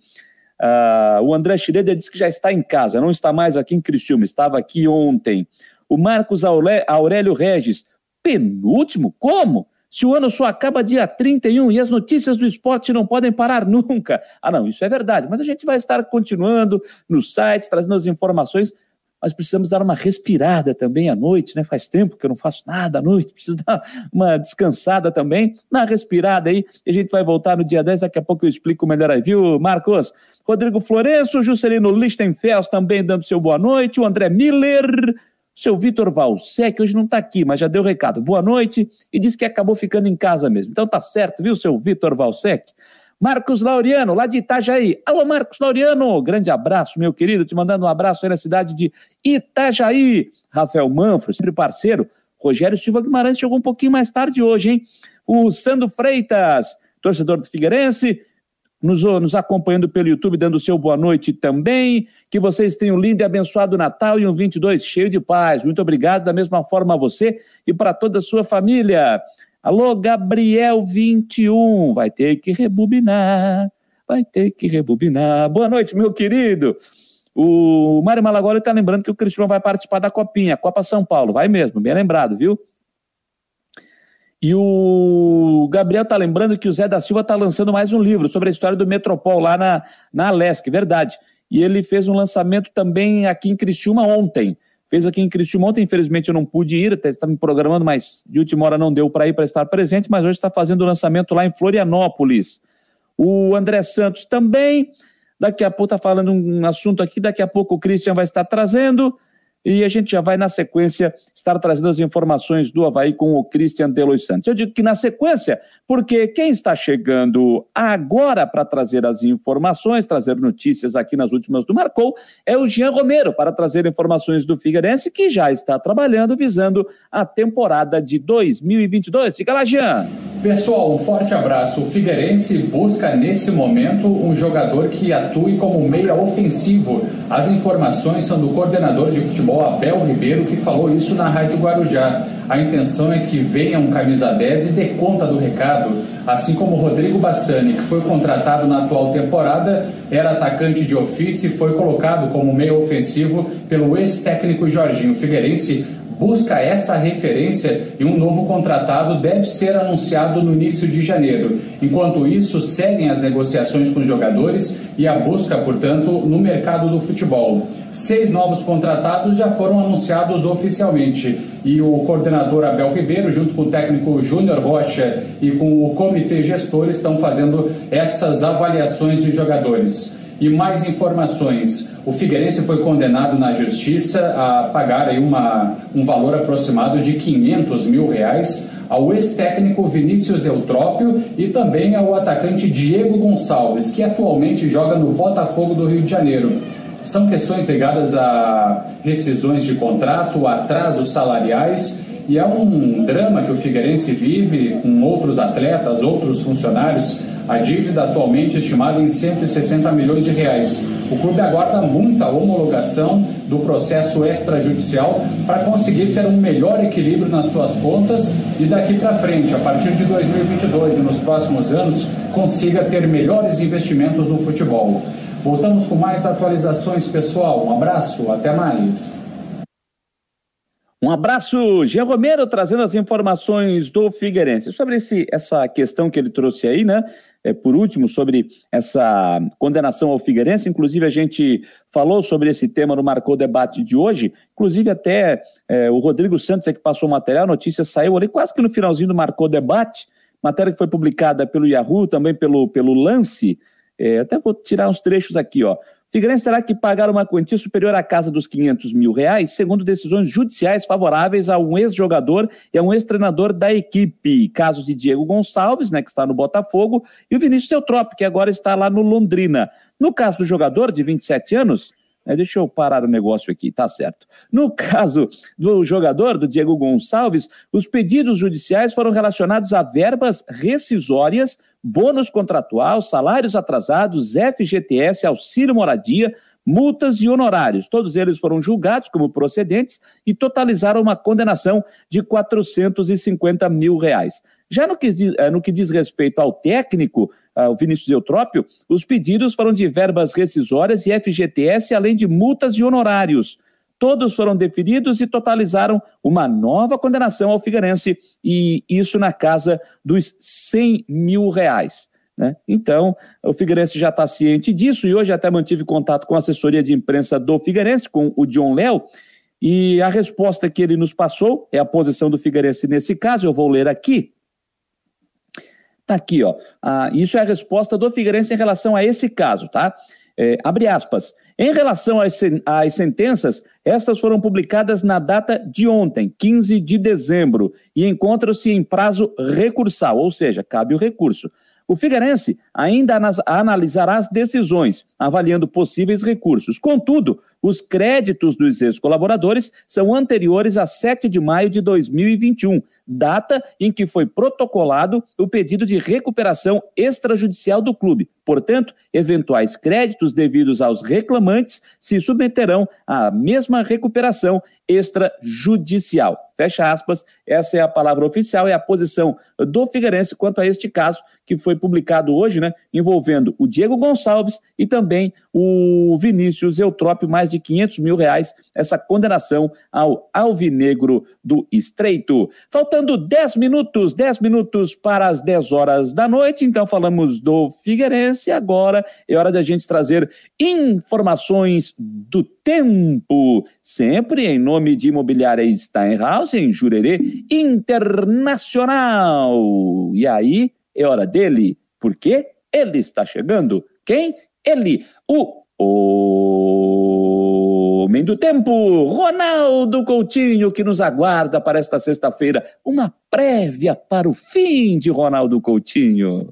Speaker 1: Ah, o André Schroeder disse que já está em casa, não está mais aqui em Criciúma, estava aqui ontem. O Marcos Aurélio Regis, penúltimo? Como? Se o ano só acaba dia 31 e as notícias do esporte não podem parar *laughs* nunca. Ah, não, isso é verdade, mas a gente vai estar continuando nos sites, trazendo as informações, mas precisamos dar uma respirada também à noite, né? Faz tempo que eu não faço nada à noite, *laughs* preciso dar uma descansada também, na respirada aí, e a gente vai voltar no dia 10, daqui a pouco eu explico melhor aí, viu, Marcos? Rodrigo Florenço, Juscelino Lichtenfels também dando seu boa noite, o André Miller, seu Vitor Valsec hoje não está aqui, mas já deu recado. Boa noite e disse que acabou ficando em casa mesmo. Então tá certo, viu, seu Vitor Valsec? Marcos Laureano, lá de Itajaí. Alô, Marcos Laureano, grande abraço, meu querido. Te mandando um abraço aí na cidade de Itajaí. Rafael Manfro, sempre parceiro. Rogério Silva Guimarães chegou um pouquinho mais tarde hoje, hein? O Sandro Freitas, torcedor do Figueirense nos, nos acompanhando pelo YouTube, dando seu boa noite também. Que vocês tenham um lindo e abençoado Natal e um 22 cheio de paz. Muito obrigado, da mesma forma a você e para toda a sua família. Alô, Gabriel 21, vai ter que rebobinar, vai ter que rebobinar. Boa noite, meu querido. O Mário Malagoli está lembrando que o Cristiano vai participar da Copinha, Copa São Paulo. Vai mesmo, bem lembrado, viu? E o Gabriel está lembrando que o Zé da Silva está lançando mais um livro sobre a história do Metropol lá na, na Alesc, verdade. E ele fez um lançamento também aqui em Criciúma ontem. fez aqui em Criciúma ontem, infelizmente eu não pude ir, estava me programando, mas de última hora não deu para ir para estar presente, mas hoje está fazendo o lançamento lá em Florianópolis. O André Santos também, daqui a pouco está falando um assunto aqui, daqui a pouco o Christian vai estar trazendo. E a gente já vai, na sequência, estar trazendo as informações do Havaí com o Christian Delois Santos. Eu digo que na sequência, porque quem está chegando agora para trazer as informações, trazer notícias aqui nas últimas do Marcou, é o Jean Romero, para trazer informações do Figueirense, que já está trabalhando visando a temporada de 2022. Fica lá, Jean.
Speaker 3: Pessoal, um forte abraço. O Figueirense busca nesse momento um jogador que atue como meia ofensivo. As informações são do coordenador de futebol Abel Ribeiro, que falou isso na Rádio Guarujá. A intenção é que venha um camisa 10 e dê conta do recado. Assim como Rodrigo Bassani, que foi contratado na atual temporada, era atacante de ofício e foi colocado como meio ofensivo pelo ex-técnico Jorginho Figueirense busca essa referência e um novo contratado deve ser anunciado no início de janeiro. Enquanto isso, seguem as negociações com os jogadores e a busca, portanto, no mercado do futebol. Seis novos contratados já foram anunciados oficialmente e o coordenador Abel Ribeiro, junto com o técnico Júnior Rocha e com o comitê gestor, estão fazendo essas avaliações de jogadores. E mais informações. O Figueirense foi condenado na justiça a pagar aí uma, um valor aproximado de 500 mil reais ao ex-técnico Vinícius Eutrópio e também ao atacante Diego Gonçalves, que atualmente joga no Botafogo do Rio de Janeiro. São questões ligadas a rescisões de contrato, atrasos salariais e é um drama que o Figueirense vive com outros atletas, outros funcionários a dívida atualmente é estimada em 160 milhões de reais. O clube aguarda muita homologação do processo extrajudicial para conseguir ter um melhor equilíbrio nas suas contas e daqui para frente, a partir de 2022 e nos próximos anos, consiga ter melhores investimentos no futebol. Voltamos com mais atualizações, pessoal. Um abraço, até mais.
Speaker 1: Um abraço, Jean Romero, trazendo as informações do Figueirense. Sobre esse, essa questão que ele trouxe aí, né? É, por último, sobre essa condenação ao Figueirense. Inclusive, a gente falou sobre esse tema no Marcou Debate de hoje. Inclusive, até é, o Rodrigo Santos é que passou o material, a notícia saiu ali quase que no finalzinho do Marcou Debate. Matéria que foi publicada pelo Yahoo, também pelo, pelo Lance. É, até vou tirar uns trechos aqui, ó. Figueirense terá que pagar uma quantia superior à casa dos 500 mil reais, segundo decisões judiciais favoráveis a um ex-jogador e a um ex-treinador da equipe. Casos de Diego Gonçalves, né, que está no Botafogo, e o Vinícius Eutrópio, que agora está lá no Londrina. No caso do jogador, de 27 anos, é, deixa eu parar o negócio aqui, tá certo. No *laughs* caso do jogador, do Diego Gonçalves, os pedidos judiciais foram relacionados a verbas rescisórias bônus contratual, salários atrasados, FGTS, auxílio moradia, multas e honorários. Todos eles foram julgados como procedentes e totalizaram uma condenação de 450 mil reais. Já no que, diz, eh, no que diz respeito ao técnico, o Vinícius Eutrópio, os pedidos foram de verbas rescisórias e FGTS, além de multas e honorários. Todos foram deferidos e totalizaram uma nova condenação ao Figueirense, e isso na casa dos 100 mil reais. Né? Então, o Figueirense já está ciente disso e hoje até mantive contato com a assessoria de imprensa do Figueirense, com o John Léo, e a resposta que ele nos passou é a posição do Figueirense nesse caso, eu vou ler aqui. Está aqui, ó. Ah, isso é a resposta do Figueirense em relação a esse caso, tá? É, abre aspas. Em relação às, às sentenças, estas foram publicadas na data de ontem, 15 de dezembro, e encontram-se em prazo recursal, ou seja, cabe o recurso. O Figueirense ainda analisará as decisões, avaliando possíveis recursos. Contudo, os créditos dos ex-colaboradores são anteriores a 7 de maio de 2021, data em que foi protocolado o pedido de recuperação extrajudicial do clube. Portanto, eventuais créditos devidos aos reclamantes se submeterão à mesma recuperação extrajudicial. Fecha aspas, essa é a palavra oficial, é a posição do Figueirense quanto a este caso que foi publicado hoje, né, envolvendo o Diego Gonçalves e também também o Vinícius Eutrópio, mais de 500 mil reais, essa condenação ao Alvinegro do Estreito. Faltando 10 minutos, 10 minutos para as 10 horas da noite, então falamos do Figueirense, agora é hora da gente trazer informações do tempo, sempre em nome de Imobiliária Steinhaus, em Jurerê Internacional. E aí, é hora dele, porque ele está chegando. Quem? Ele, o homem do tempo, Ronaldo Coutinho, que nos aguarda para esta sexta-feira. Uma prévia para o fim de Ronaldo Coutinho.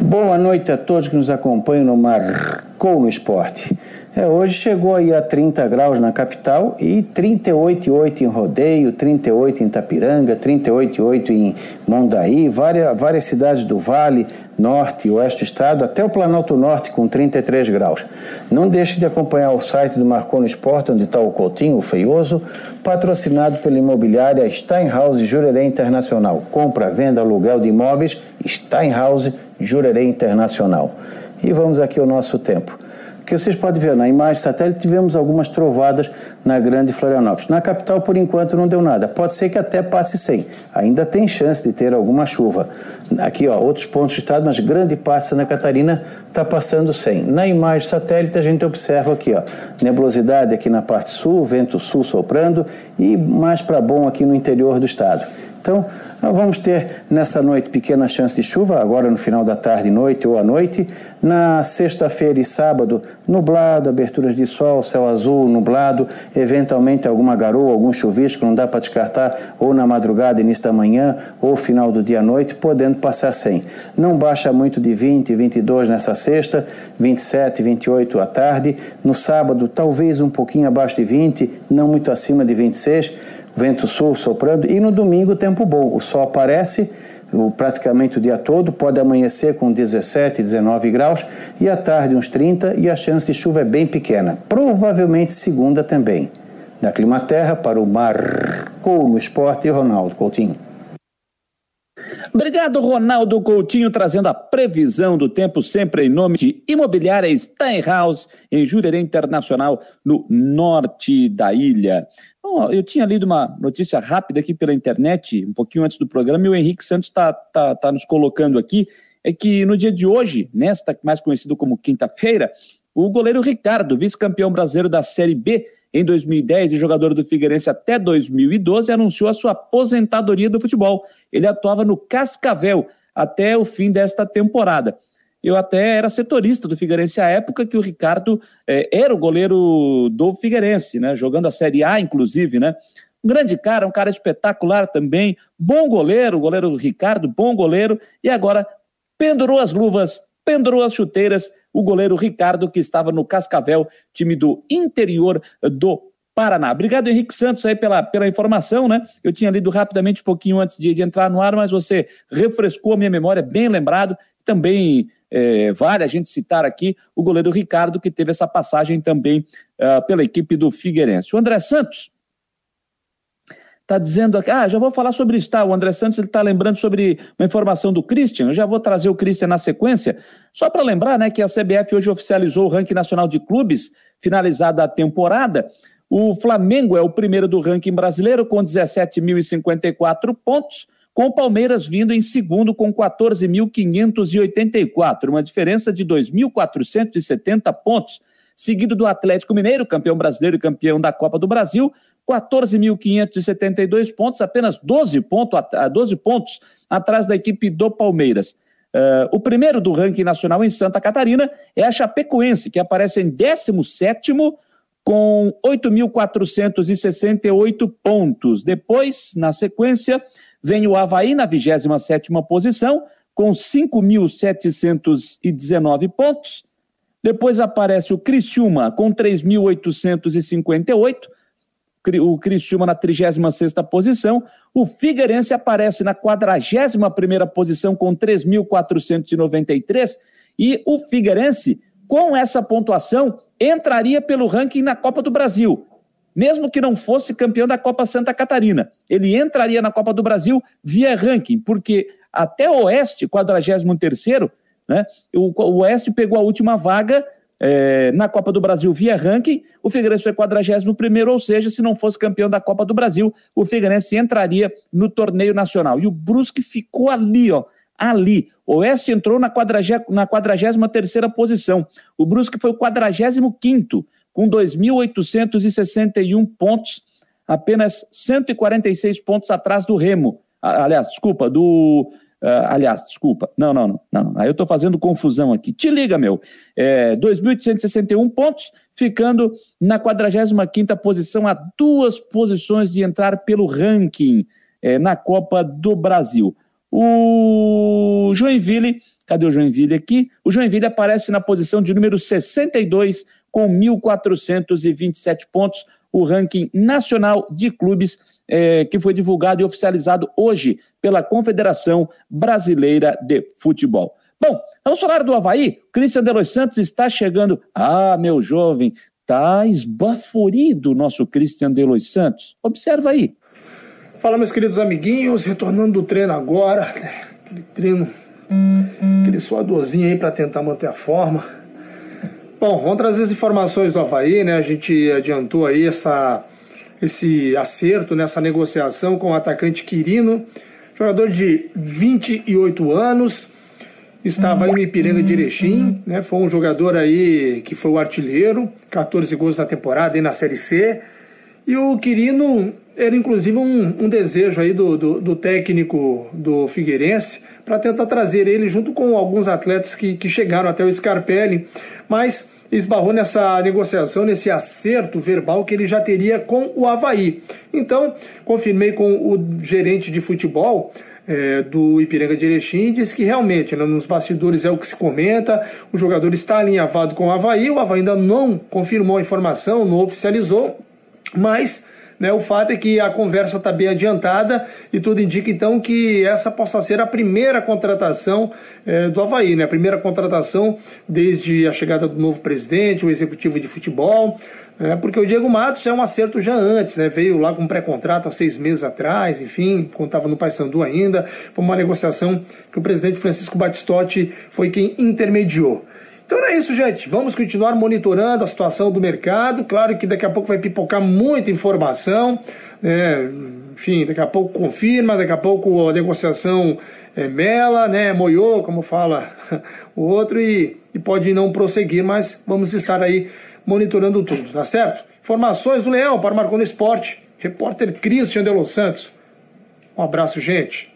Speaker 4: Boa noite a todos que nos acompanham no Marcou no Esporte. É, hoje chegou aí a 30 graus na capital e 38,8 em Rodeio, 38 em Itapiranga, 38,8 em Mondaí, várias, várias cidades do Vale, Norte e Oeste do Estado, até o Planalto Norte com 33 graus. Não deixe de acompanhar o site do Marconi Esporte, onde está o Coutinho, o Feioso, patrocinado pela imobiliária Steinhouse Jurerê Internacional. Compra, venda, aluguel de imóveis, Steinhouse Jurerê Internacional. E vamos aqui ao nosso tempo que vocês podem ver na imagem satélite, tivemos algumas trovadas na grande Florianópolis. Na capital, por enquanto, não deu nada. Pode ser que até passe sem. Ainda tem chance de ter alguma chuva. Aqui, ó, outros pontos do estado, mas grande parte de Santa Catarina está passando sem. Na imagem satélite, a gente observa aqui, ó, nebulosidade aqui na parte sul, vento sul soprando e mais para bom aqui no interior do estado. Então, vamos ter nessa noite pequena chance de chuva, agora no final da tarde, noite ou à noite. Na sexta-feira e sábado, nublado, aberturas de sol, céu azul, nublado, eventualmente alguma garoa, algum chuvisco, não dá para descartar, ou na madrugada, início da manhã, ou final do dia à noite, podendo passar sem. Não baixa muito de 20, 22 nessa sexta, 27, 28 à tarde. No sábado, talvez um pouquinho abaixo de 20, não muito acima de 26 vento sul soprando, e no domingo tempo bom. O sol aparece o, praticamente o dia todo, pode amanhecer com 17, 19 graus, e à tarde uns 30, e a chance de chuva é bem pequena. Provavelmente segunda também. Da Climaterra para o Marcou no Esporte, Ronaldo Coutinho.
Speaker 1: Obrigado, Ronaldo Coutinho, trazendo a previsão do tempo, sempre em nome de Imobiliária Steinhaus, em Jurerê Internacional, no norte da ilha. Bom, eu tinha lido uma notícia rápida aqui pela internet, um pouquinho antes do programa, e o Henrique Santos está tá, tá nos colocando aqui, é que no dia de hoje, nesta mais conhecido como quinta-feira, o goleiro Ricardo, vice-campeão brasileiro da Série B em 2010 e jogador do Figueirense até 2012, anunciou a sua aposentadoria do futebol. Ele atuava no Cascavel até o fim desta temporada. Eu até era setorista do Figueirense à época que o Ricardo é, era o goleiro do Figueirense, né? Jogando a Série A, inclusive, né? Um grande cara, um cara espetacular também, bom goleiro, goleiro Ricardo, bom goleiro, e agora pendurou as luvas, pendurou as chuteiras, o goleiro Ricardo, que estava no Cascavel, time do interior do Paraná. Obrigado, Henrique Santos, aí pela, pela informação, né? Eu tinha lido rapidamente um pouquinho antes de, de entrar no ar, mas você refrescou a minha memória, bem lembrado. Também é, vale a gente citar aqui o goleiro Ricardo, que teve essa passagem também uh, pela equipe do Figueirense. O André Santos está dizendo aqui, ah, já vou falar sobre isso, tá? O André Santos está lembrando sobre uma informação do Christian, eu já vou trazer o Christian na sequência, só para lembrar, né, que a CBF hoje oficializou o ranking nacional de clubes, finalizada a temporada, o Flamengo é o primeiro do ranking brasileiro com 17.054 pontos, com o Palmeiras vindo em segundo com 14.584, uma diferença de 2.470 pontos, seguido do Atlético Mineiro, campeão brasileiro e campeão da Copa do Brasil, 14.572 pontos, apenas 12, ponto, 12 pontos atrás da equipe do Palmeiras. Uh, o primeiro do ranking nacional em Santa Catarina é a Chapecoense, que aparece em 17 com 8.468 pontos. Depois, na sequência, Vem o Havaí na 27 posição, com 5.719 pontos. Depois aparece o Criciúma, com 3.858. O Criciúma na 36 posição. O Figueirense aparece na 41 posição, com 3.493. E o Figueirense, com essa pontuação, entraria pelo ranking na Copa do Brasil mesmo que não fosse campeão da Copa Santa Catarina. Ele entraria na Copa do Brasil via ranking, porque até o Oeste, 43º, né, o, Oeste pegou a última vaga é, na Copa do Brasil via ranking, o Figueirense foi 41 ou seja, se não fosse campeão da Copa do Brasil, o Figueirense entraria no torneio nacional. E o Brusque ficou ali, ó, ali. O Oeste entrou na, na 43 posição. O Brusque foi o 45 com 2.861 pontos, apenas 146 pontos atrás do Remo. Aliás, desculpa, do Uh, aliás, desculpa, não, não, não, não, aí eu estou fazendo confusão aqui. Te liga, meu. É, 2.861 pontos, ficando na 45ª posição, a duas posições de entrar pelo ranking é, na Copa do Brasil. O Joinville, cadê o Joinville aqui? O Joinville aparece na posição de número 62, com 1.427 pontos, o ranking nacional de clubes é, que foi divulgado e oficializado hoje pela Confederação Brasileira de Futebol. Bom, vamos falar do Havaí. Cristian de Los Santos está chegando. Ah, meu jovem, está esbaforido o nosso Cristian de Los Santos. Observa aí.
Speaker 5: Fala, meus queridos amiguinhos, retornando do treino agora. Aquele treino, aquele suadorzinho aí para tentar manter a forma. Bom, vamos trazer as informações do Havaí, né? A gente adiantou aí essa esse acerto nessa negociação com o atacante Quirino, jogador de 28 anos, estava em Ipiranga de Erechim, né? Foi um jogador aí que foi o artilheiro, 14 gols na temporada e na Série C. E o Quirino era inclusive um, um desejo aí do, do, do técnico do Figueirense para tentar trazer ele junto com alguns atletas que, que chegaram até o Scarpelli, mas esbarrou nessa negociação, nesse acerto verbal que ele já teria com o Havaí. Então, confirmei com o gerente de futebol é, do Ipiranga de Erechim e disse que realmente né, nos bastidores é o que se comenta, o jogador está alinhavado com o Havaí, o Havaí ainda não confirmou a informação, não oficializou, mas né? O fato é que a conversa está bem adiantada e tudo indica então que essa possa ser a primeira contratação é, do Havaí, né? a primeira contratação desde a chegada do novo presidente, o executivo de futebol. É, porque o Diego Matos é um acerto já antes, né? Veio lá com pré-contrato há seis meses atrás, enfim, estava no Paysandu ainda. Foi uma negociação que o presidente Francisco Batistotti foi quem intermediou. Então era isso, gente. Vamos continuar monitorando a situação do mercado. Claro que daqui a pouco vai pipocar muita informação. Né? Enfim, daqui a pouco confirma, daqui a pouco a negociação é, mela, né? moiou, como fala *laughs* o outro, e, e pode não prosseguir, mas vamos estar aí monitorando tudo, tá certo? Informações do Leão para o Marconi Esporte. Repórter Christian de Los Santos. Um abraço, gente.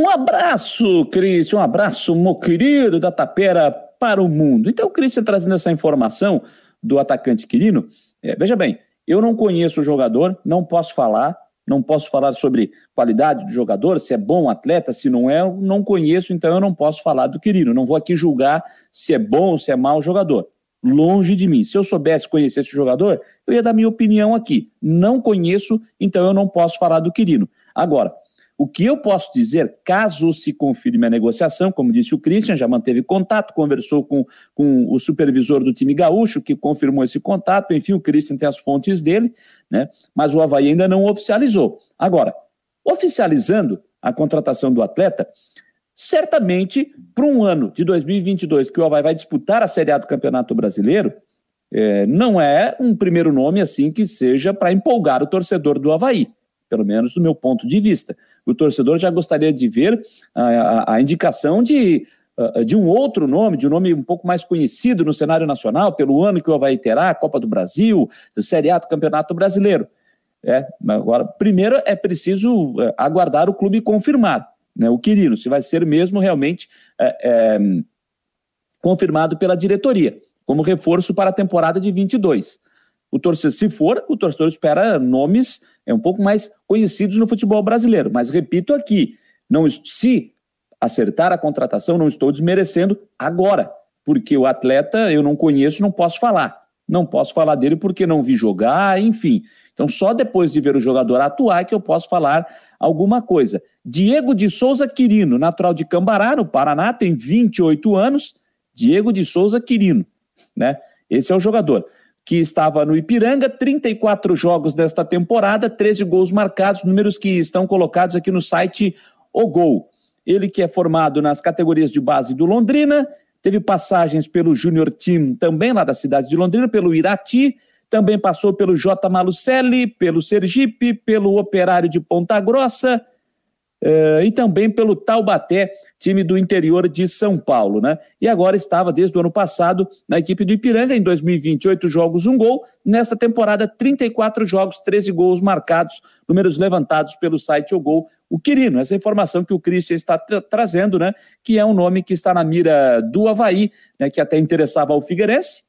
Speaker 1: Um abraço, Cristian, um abraço, meu querido da Tapera para o mundo. Então, Cristian trazendo essa informação do atacante Quirino, é, veja bem, eu não conheço o jogador, não posso falar, não posso falar sobre qualidade do jogador, se é bom atleta, se não é, eu não conheço, então eu não posso falar do Quirino. Não vou aqui julgar se é bom ou se é mau jogador. Longe de mim. Se eu soubesse conhecer esse jogador, eu ia dar minha opinião aqui. Não conheço, então eu não posso falar do Quirino. Agora, o que eu posso dizer, caso se confirme a negociação, como disse o Christian, já manteve contato, conversou com, com o supervisor do time gaúcho, que confirmou esse contato, enfim, o Christian tem as fontes dele, né? mas o Havaí ainda não oficializou. Agora, oficializando a contratação do atleta, certamente para um ano de 2022 que o Havaí vai disputar a Série A do Campeonato Brasileiro, é, não é um primeiro nome assim que seja para empolgar o torcedor do Havaí, pelo menos do meu ponto de vista o torcedor já gostaria de ver a, a, a indicação de, de um outro nome, de um nome um pouco mais conhecido no cenário nacional, pelo ano que o Havaí terá, Copa do Brasil, Série A do Campeonato Brasileiro. É, agora, primeiro é preciso é, aguardar o clube confirmar, né, o Quirino, se vai ser mesmo realmente é, é, confirmado pela diretoria, como reforço para a temporada de 22. O torcedor, se for, o torcedor espera nomes é um pouco mais conhecidos no futebol brasileiro. Mas repito aqui, não se acertar a contratação, não estou desmerecendo agora, porque o atleta eu não conheço, não posso falar. Não posso falar dele porque não vi jogar, enfim. Então, só depois de ver o jogador atuar que eu posso falar alguma coisa. Diego de Souza Quirino, natural de Cambará, no Paraná, tem 28 anos. Diego de Souza Quirino, né? Esse é o jogador que estava no Ipiranga, 34 jogos desta temporada, 13 gols marcados, números que estão colocados aqui no site O Gol. Ele que é formado nas categorias de base do Londrina, teve passagens pelo Júnior Team, também lá da cidade de Londrina, pelo Irati, também passou pelo J. Malucelli, pelo Sergipe, pelo Operário de Ponta Grossa, Uh, e também pelo Taubaté, time do interior de São Paulo, né? E agora estava desde o ano passado na equipe do Ipiranga, em 2028 jogos, um gol. Nesta temporada, 34 jogos, 13 gols marcados, números levantados pelo site O Gol. O Quirino, essa informação que o Christian está tra trazendo, né? Que é um nome que está na mira do Havaí, né? Que até interessava ao Figueirense,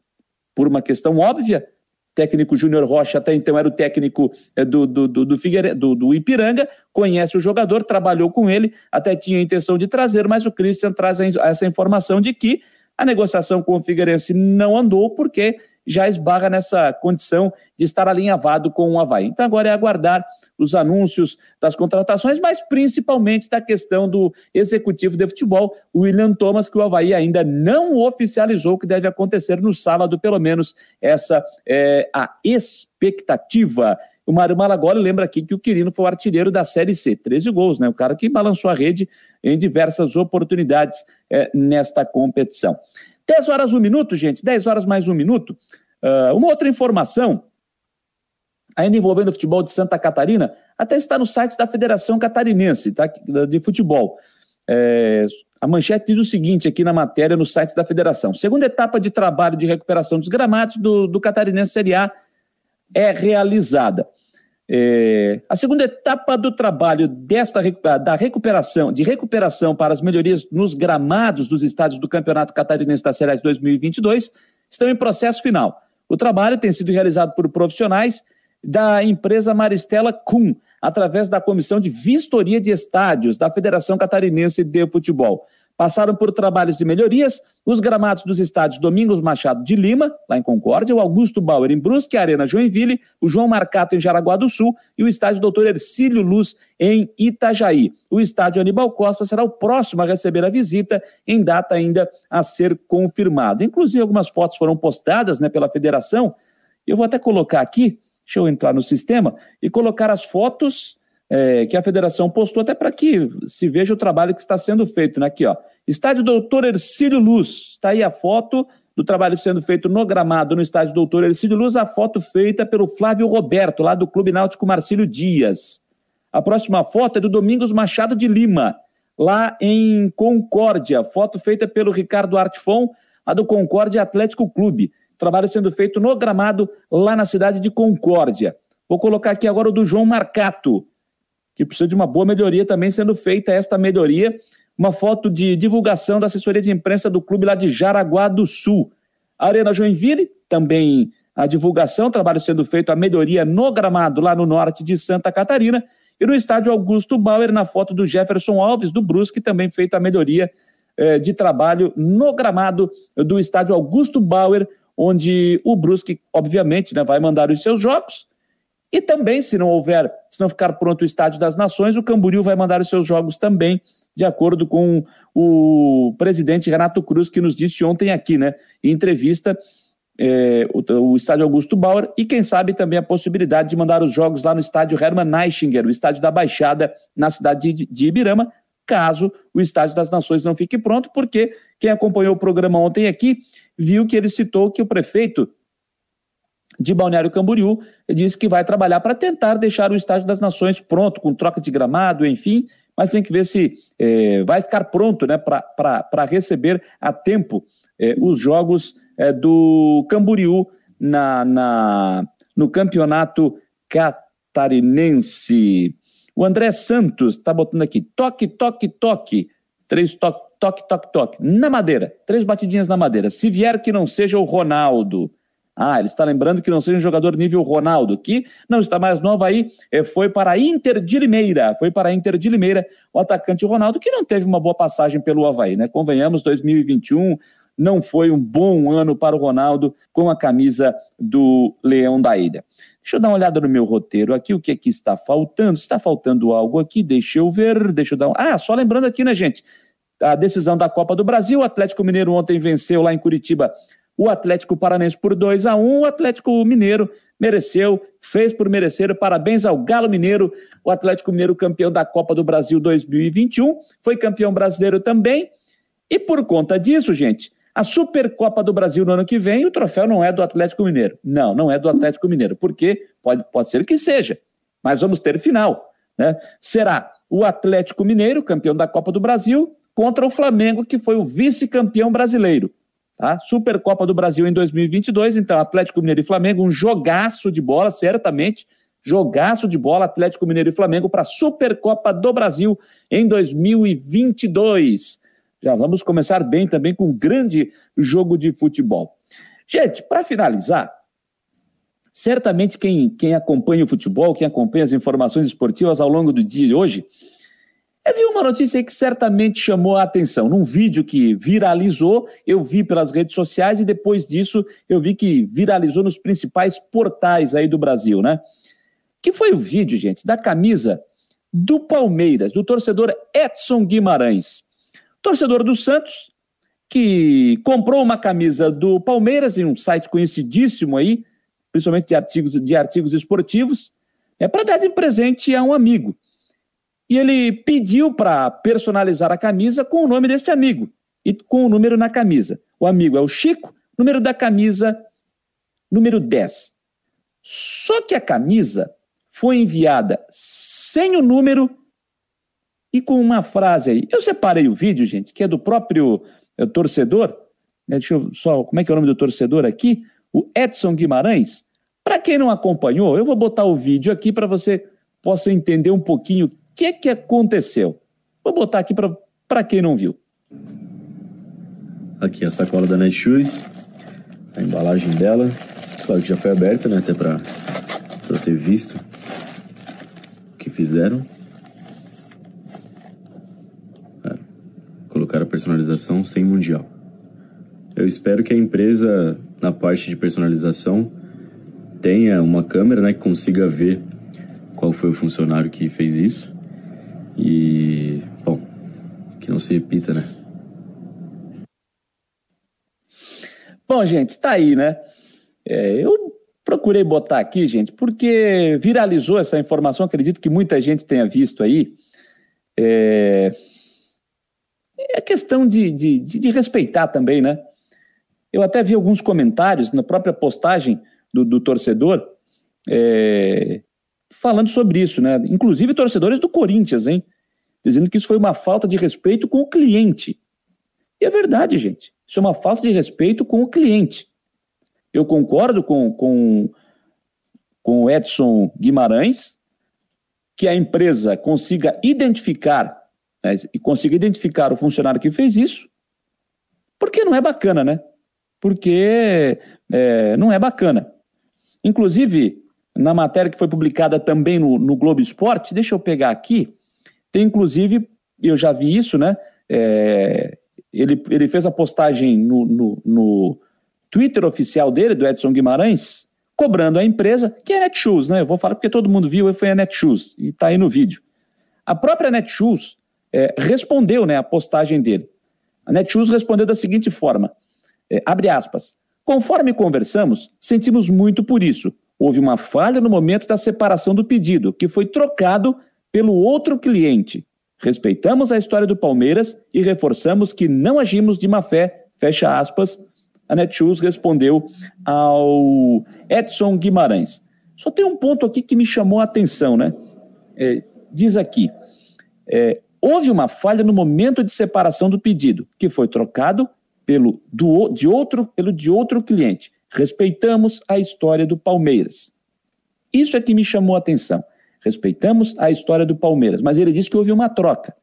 Speaker 1: por uma questão óbvia, técnico Júnior Rocha até então era o técnico eh, do, do, do, do, do, do Ipiranga, conhece o jogador, trabalhou com ele, até tinha a intenção de trazer, mas o Christian traz essa informação de que a negociação com o Figueirense não andou porque já esbarra nessa condição de estar alinhavado com o Havaí. Então agora é aguardar os anúncios das contratações, mas principalmente da questão do executivo de futebol, William Thomas, que o Havaí ainda não oficializou que deve acontecer no sábado, pelo menos essa é a expectativa. O Mário Malagoli lembra aqui que o Quirino foi o artilheiro da Série C, 13 gols, né? O cara que balançou a rede em diversas oportunidades é, nesta competição. 10 horas, um minuto, gente, 10 horas mais um minuto. Uh, uma outra informação, ainda envolvendo o futebol de Santa Catarina, até está no site da Federação Catarinense tá, de Futebol. É, a manchete diz o seguinte aqui na matéria no site da Federação: segunda etapa de trabalho de recuperação dos gramados do, do Catarinense Série A é realizada. É, a segunda etapa do trabalho desta da recuperação, de recuperação para as melhorias nos gramados dos estádios do Campeonato Catarinense da Série A de 2022 estão em processo final. O trabalho tem sido realizado por profissionais da empresa Maristela Cum, através da Comissão de Vistoria de Estádios da Federação Catarinense de Futebol. Passaram por trabalhos de melhorias os gramados dos estádios Domingos Machado de Lima, lá em Concórdia, o Augusto Bauer em Brusque, a Arena Joinville, o João Marcato em Jaraguá do Sul e o estádio Doutor Ercílio Luz em Itajaí. O estádio Aníbal Costa será o próximo a receber a visita, em data ainda a ser confirmada. Inclusive, algumas fotos foram postadas né, pela federação. Eu vou até colocar aqui, deixa eu entrar no sistema, e colocar as fotos é, que a federação postou, até para que se veja o trabalho que está sendo feito. Né? Aqui, ó. Estádio Doutor Ercílio Luz. Está aí a foto do trabalho sendo feito no gramado no estádio Doutor Ercílio Luz, a foto feita pelo Flávio Roberto, lá do Clube Náutico Marcílio Dias. A próxima foto é do Domingos Machado de Lima, lá em Concórdia. Foto feita pelo Ricardo Artfon, lá do Concórdia Atlético Clube. Trabalho sendo feito no gramado, lá na cidade de Concórdia. Vou colocar aqui agora o do João Marcato que precisa de uma boa melhoria também sendo feita esta melhoria. Uma foto de divulgação da assessoria de imprensa do clube lá de Jaraguá do Sul. Arena Joinville, também a divulgação, trabalho sendo feito, a melhoria no gramado lá no norte de Santa Catarina. E no estádio Augusto Bauer, na foto do Jefferson Alves, do Brusque, também feita a melhoria eh, de trabalho no gramado do estádio Augusto Bauer, onde o Brusque, obviamente, né, vai mandar os seus jogos. E também, se não houver, se não ficar pronto o Estádio das Nações, o Camboriú vai mandar os seus jogos também, de acordo com o presidente Renato Cruz, que nos disse ontem aqui, né, em entrevista, é, o, o, estádio Augusto Bauer, e quem sabe também a possibilidade de mandar os jogos lá no estádio Hermann Neichinger, o estádio da Baixada, na cidade de, de Ibirama, caso o estádio das Nações não fique pronto, porque quem acompanhou o programa ontem aqui viu que ele citou que o prefeito de Balneário Camboriú, disse que vai trabalhar para tentar deixar o Estádio das Nações pronto, com troca de gramado, enfim, mas tem que ver se é, vai ficar pronto né, para receber a tempo é, os jogos é, do Camboriú na, na, no campeonato catarinense. O André Santos está botando aqui, toque, toque, toque, três toque, toque, toque, toque, na madeira, três batidinhas na madeira. Se vier que não seja o Ronaldo, ah, ele está lembrando que não seja um jogador nível Ronaldo, que não está mais novo aí, é, foi para a Inter de Limeira, foi para a Inter de Limeira o atacante Ronaldo, que não teve uma boa passagem pelo Havaí, né? Convenhamos, 2021 não foi um bom ano para o Ronaldo com a camisa do Leão da Ilha. Deixa eu dar uma olhada no meu roteiro aqui, o que aqui está faltando. Está faltando algo aqui, deixa eu ver, deixa eu dar um... Ah, só lembrando aqui, né, gente? A decisão da Copa do Brasil, o Atlético Mineiro ontem venceu lá em Curitiba o Atlético Paranense por 2 a 1 O Atlético Mineiro mereceu, fez por merecer. Parabéns ao Galo Mineiro, o Atlético Mineiro campeão da Copa do Brasil 2021, foi campeão brasileiro também. E por conta disso, gente, a Supercopa do Brasil no ano que vem, o troféu não é do Atlético Mineiro. Não, não é do Atlético Mineiro, porque pode, pode ser que seja, mas vamos ter final. Né? Será o Atlético Mineiro, campeão da Copa do Brasil, contra o Flamengo, que foi o vice-campeão brasileiro. Tá? Supercopa do Brasil em 2022, então Atlético Mineiro e Flamengo, um jogaço de bola, certamente, jogaço de bola, Atlético Mineiro e Flamengo para a Supercopa do Brasil em 2022. Já vamos começar bem também com um grande jogo de futebol. Gente, para finalizar, certamente quem, quem acompanha o futebol, quem acompanha as informações esportivas ao longo do dia de hoje, eu vi uma notícia que certamente chamou a atenção. Num vídeo que viralizou, eu vi pelas redes sociais e depois disso eu vi que viralizou nos principais portais aí do Brasil, né? Que foi o vídeo, gente, da camisa do Palmeiras, do torcedor Edson Guimarães. Torcedor do Santos, que comprou uma camisa do Palmeiras em um site conhecidíssimo aí, principalmente de artigos, de artigos esportivos, é para dar de presente a um amigo. E ele pediu para personalizar a camisa com o nome desse amigo e com o número na camisa. O amigo é o Chico, número da camisa, número 10. Só que a camisa foi enviada sem o número e com uma frase aí. Eu separei o vídeo, gente, que é do próprio é, torcedor. Né, deixa eu só. Como é que é o nome do torcedor aqui? O Edson Guimarães. Para quem não acompanhou, eu vou botar o vídeo aqui para você possa entender um pouquinho que, que aconteceu. Vou botar aqui para quem não viu.
Speaker 6: Aqui a sacola da Netshoes, a embalagem dela. Claro que já foi aberta, né? Até para ter visto o que fizeram. colocar a personalização sem mundial. Eu espero que a empresa, na parte de personalização, tenha uma câmera né, que consiga ver qual foi o funcionário que fez isso. E, bom, que não se repita, né?
Speaker 1: Bom, gente, está aí, né? É, eu procurei botar aqui, gente, porque viralizou essa informação, acredito que muita gente tenha visto aí. É, é questão de, de, de, de, respeitar também, né? Eu até vi alguns comentários na própria postagem do, do torcedor é, falando sobre isso, né? Inclusive torcedores do Corinthians, hein? Dizendo que isso foi uma falta de respeito com o cliente. E é verdade, gente. Isso é uma falta de respeito com o cliente. Eu concordo com, com, com o Edson Guimarães que a empresa consiga identificar né, e consiga identificar o funcionário que fez isso, porque não é bacana, né? Porque é, não é bacana. Inclusive, na matéria que foi publicada também no, no Globo Esporte, deixa eu pegar aqui, tem inclusive, eu já vi isso, né? É, ele, ele fez a postagem no, no, no, Twitter oficial dele, do Edson Guimarães, cobrando a empresa, que é a Netshoes, né? Eu vou falar porque todo mundo viu, foi a Netshoes, e está aí no vídeo. A própria Netshoes é, respondeu né, a postagem dele. A Netshoes respondeu da seguinte forma, é, abre aspas, conforme conversamos, sentimos muito por isso. Houve uma falha no momento da separação do pedido, que foi trocado pelo outro cliente. Respeitamos a história do Palmeiras e reforçamos que não agimos de má fé, fecha aspas, a Netshoes respondeu ao Edson Guimarães. Só tem um ponto aqui que me chamou a atenção, né? É, diz aqui, é, houve uma falha no momento de separação do pedido, que foi trocado pelo, do, de, outro, pelo de outro cliente. Respeitamos a história do Palmeiras. Isso é que me chamou a atenção. Respeitamos a história do Palmeiras, mas ele disse que houve uma troca.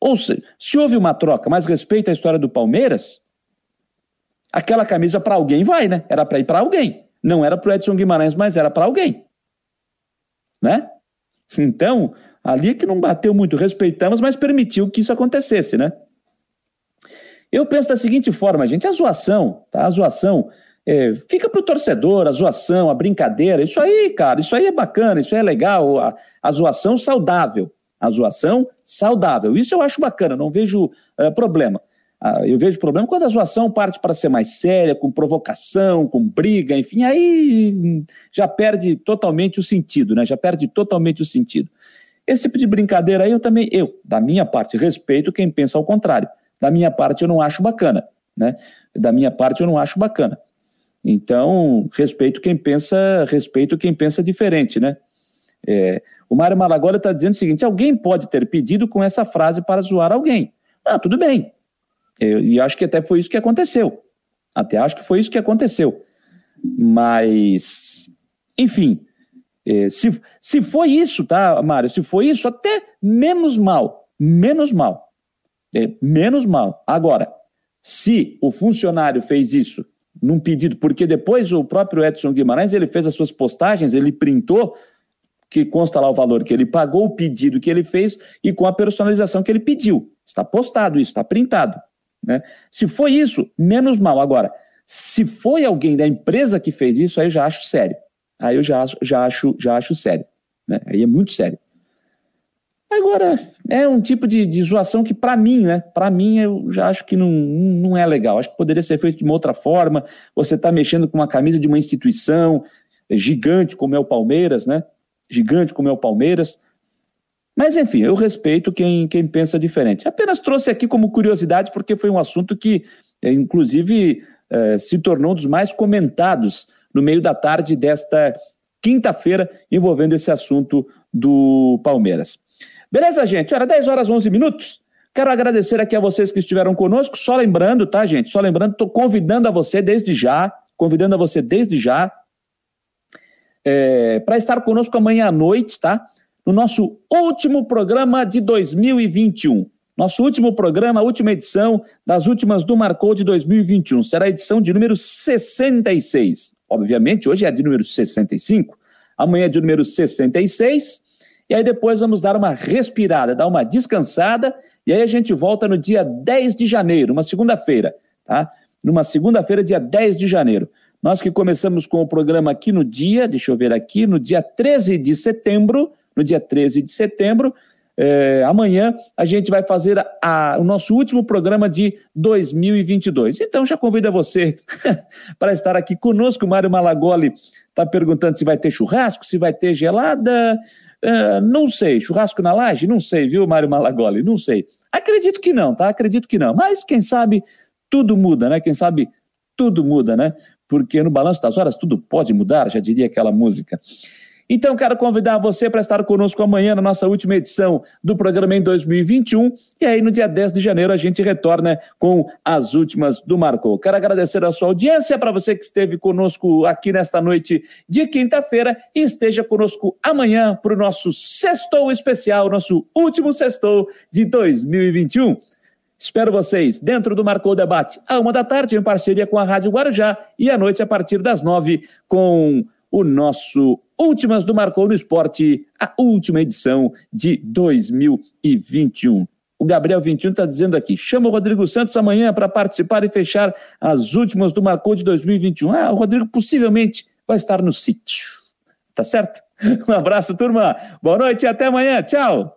Speaker 1: Ou seja, se houve uma troca, mas respeita a história do Palmeiras, aquela camisa para alguém vai, né? Era para ir para alguém. Não era para o Edson Guimarães, mas era para alguém. Né? Então, Ali é que não bateu muito, respeitamos, mas permitiu que isso acontecesse, né? Eu penso da seguinte forma, gente, a zoação, tá? A zoação é, fica pro torcedor, a zoação, a brincadeira, isso aí, cara, isso aí é bacana, isso aí é legal, a, a zoação saudável, a zoação saudável, isso eu acho bacana, não vejo uh, problema. Uh, eu vejo problema quando a zoação parte para ser mais séria, com provocação, com briga, enfim, aí hum, já perde totalmente o sentido, né? Já perde totalmente o sentido. Esse tipo de brincadeira aí eu também, eu, da minha parte, respeito quem pensa ao contrário. Da minha parte, eu não acho bacana. né? Da minha parte, eu não acho bacana. Então, respeito quem pensa, respeito quem pensa diferente, né? É, o Mário Malagola está dizendo o seguinte: alguém pode ter pedido com essa frase para zoar alguém. Ah, tudo bem. Eu, e acho que até foi isso que aconteceu. Até acho que foi isso que aconteceu. Mas, enfim, é, se, se foi isso, tá, Mário? Se foi isso, até menos mal. Menos mal. É, menos mal. Agora, se o funcionário fez isso num pedido, porque depois o próprio Edson Guimarães ele fez as suas postagens, ele printou que consta lá o valor que ele pagou, o pedido que ele fez e com a personalização que ele pediu. Está postado isso, está printado. Né? Se foi isso, menos mal. Agora, se foi alguém da empresa que fez isso, aí eu já acho sério. Aí eu já, já, acho, já acho sério. Né? Aí é muito sério. Agora, é um tipo de, de zoação que, para mim, né? Para mim, eu já acho que não, não é legal. Acho que poderia ser feito de uma outra forma. Você está mexendo com uma camisa de uma instituição gigante, como é o Palmeiras, né? Gigante, como é o Palmeiras. Mas, enfim, eu respeito quem, quem pensa diferente. Apenas trouxe aqui como curiosidade, porque foi um assunto que, é, inclusive, é, se tornou um dos mais comentados no meio da tarde desta quinta-feira, envolvendo esse assunto do Palmeiras. Beleza, gente? Era 10 horas 11 minutos. Quero agradecer aqui a vocês que estiveram conosco. Só lembrando, tá, gente? Só lembrando, estou convidando a você desde já, convidando a você desde já, é, para estar conosco amanhã à noite, tá? No nosso último programa de 2021. Nosso último programa, última edição das últimas do Marcou de 2021. Será a edição de número 66. Obviamente, hoje é a de número 65. Amanhã é de número 66. E aí depois vamos dar uma respirada, dar uma descansada, e aí a gente volta no dia 10 de janeiro, uma segunda-feira, tá? Numa segunda-feira, dia 10 de janeiro. Nós que começamos com o programa aqui no dia, deixa eu ver aqui, no dia 13 de setembro, no dia 13 de setembro, é, amanhã a gente vai fazer a, a, o nosso último programa de 2022. Então já convido você *laughs* para estar aqui conosco. Mário Malagoli está perguntando se vai ter churrasco, se vai ter gelada. Uh, não sei, churrasco na laje? Não sei, viu, Mário Malagoli? Não sei. Acredito que não, tá? Acredito que não. Mas quem sabe tudo muda, né? Quem sabe tudo muda, né? Porque no balanço das horas tudo pode mudar, já diria aquela música. Então, quero convidar você para estar conosco amanhã na nossa última edição do programa em 2021. E aí, no dia 10 de janeiro, a gente retorna com as últimas do Marcou. Quero agradecer a sua audiência, para você que esteve conosco aqui nesta noite de quinta-feira e esteja conosco amanhã para o nosso sextou especial, nosso último sextou de 2021. Espero vocês dentro do Marcou Debate, à uma da tarde, em parceria com a Rádio Guarujá, e à noite, a partir das nove, com o nosso Últimas do Marcou no Esporte, a última edição de 2021. O Gabriel 21 está dizendo aqui: chama o Rodrigo Santos amanhã para participar e fechar as últimas do Marcou de 2021. Ah, o Rodrigo possivelmente vai estar no sítio. Tá certo? *laughs* Um abraço, turma. Boa noite e até amanhã. Tchau.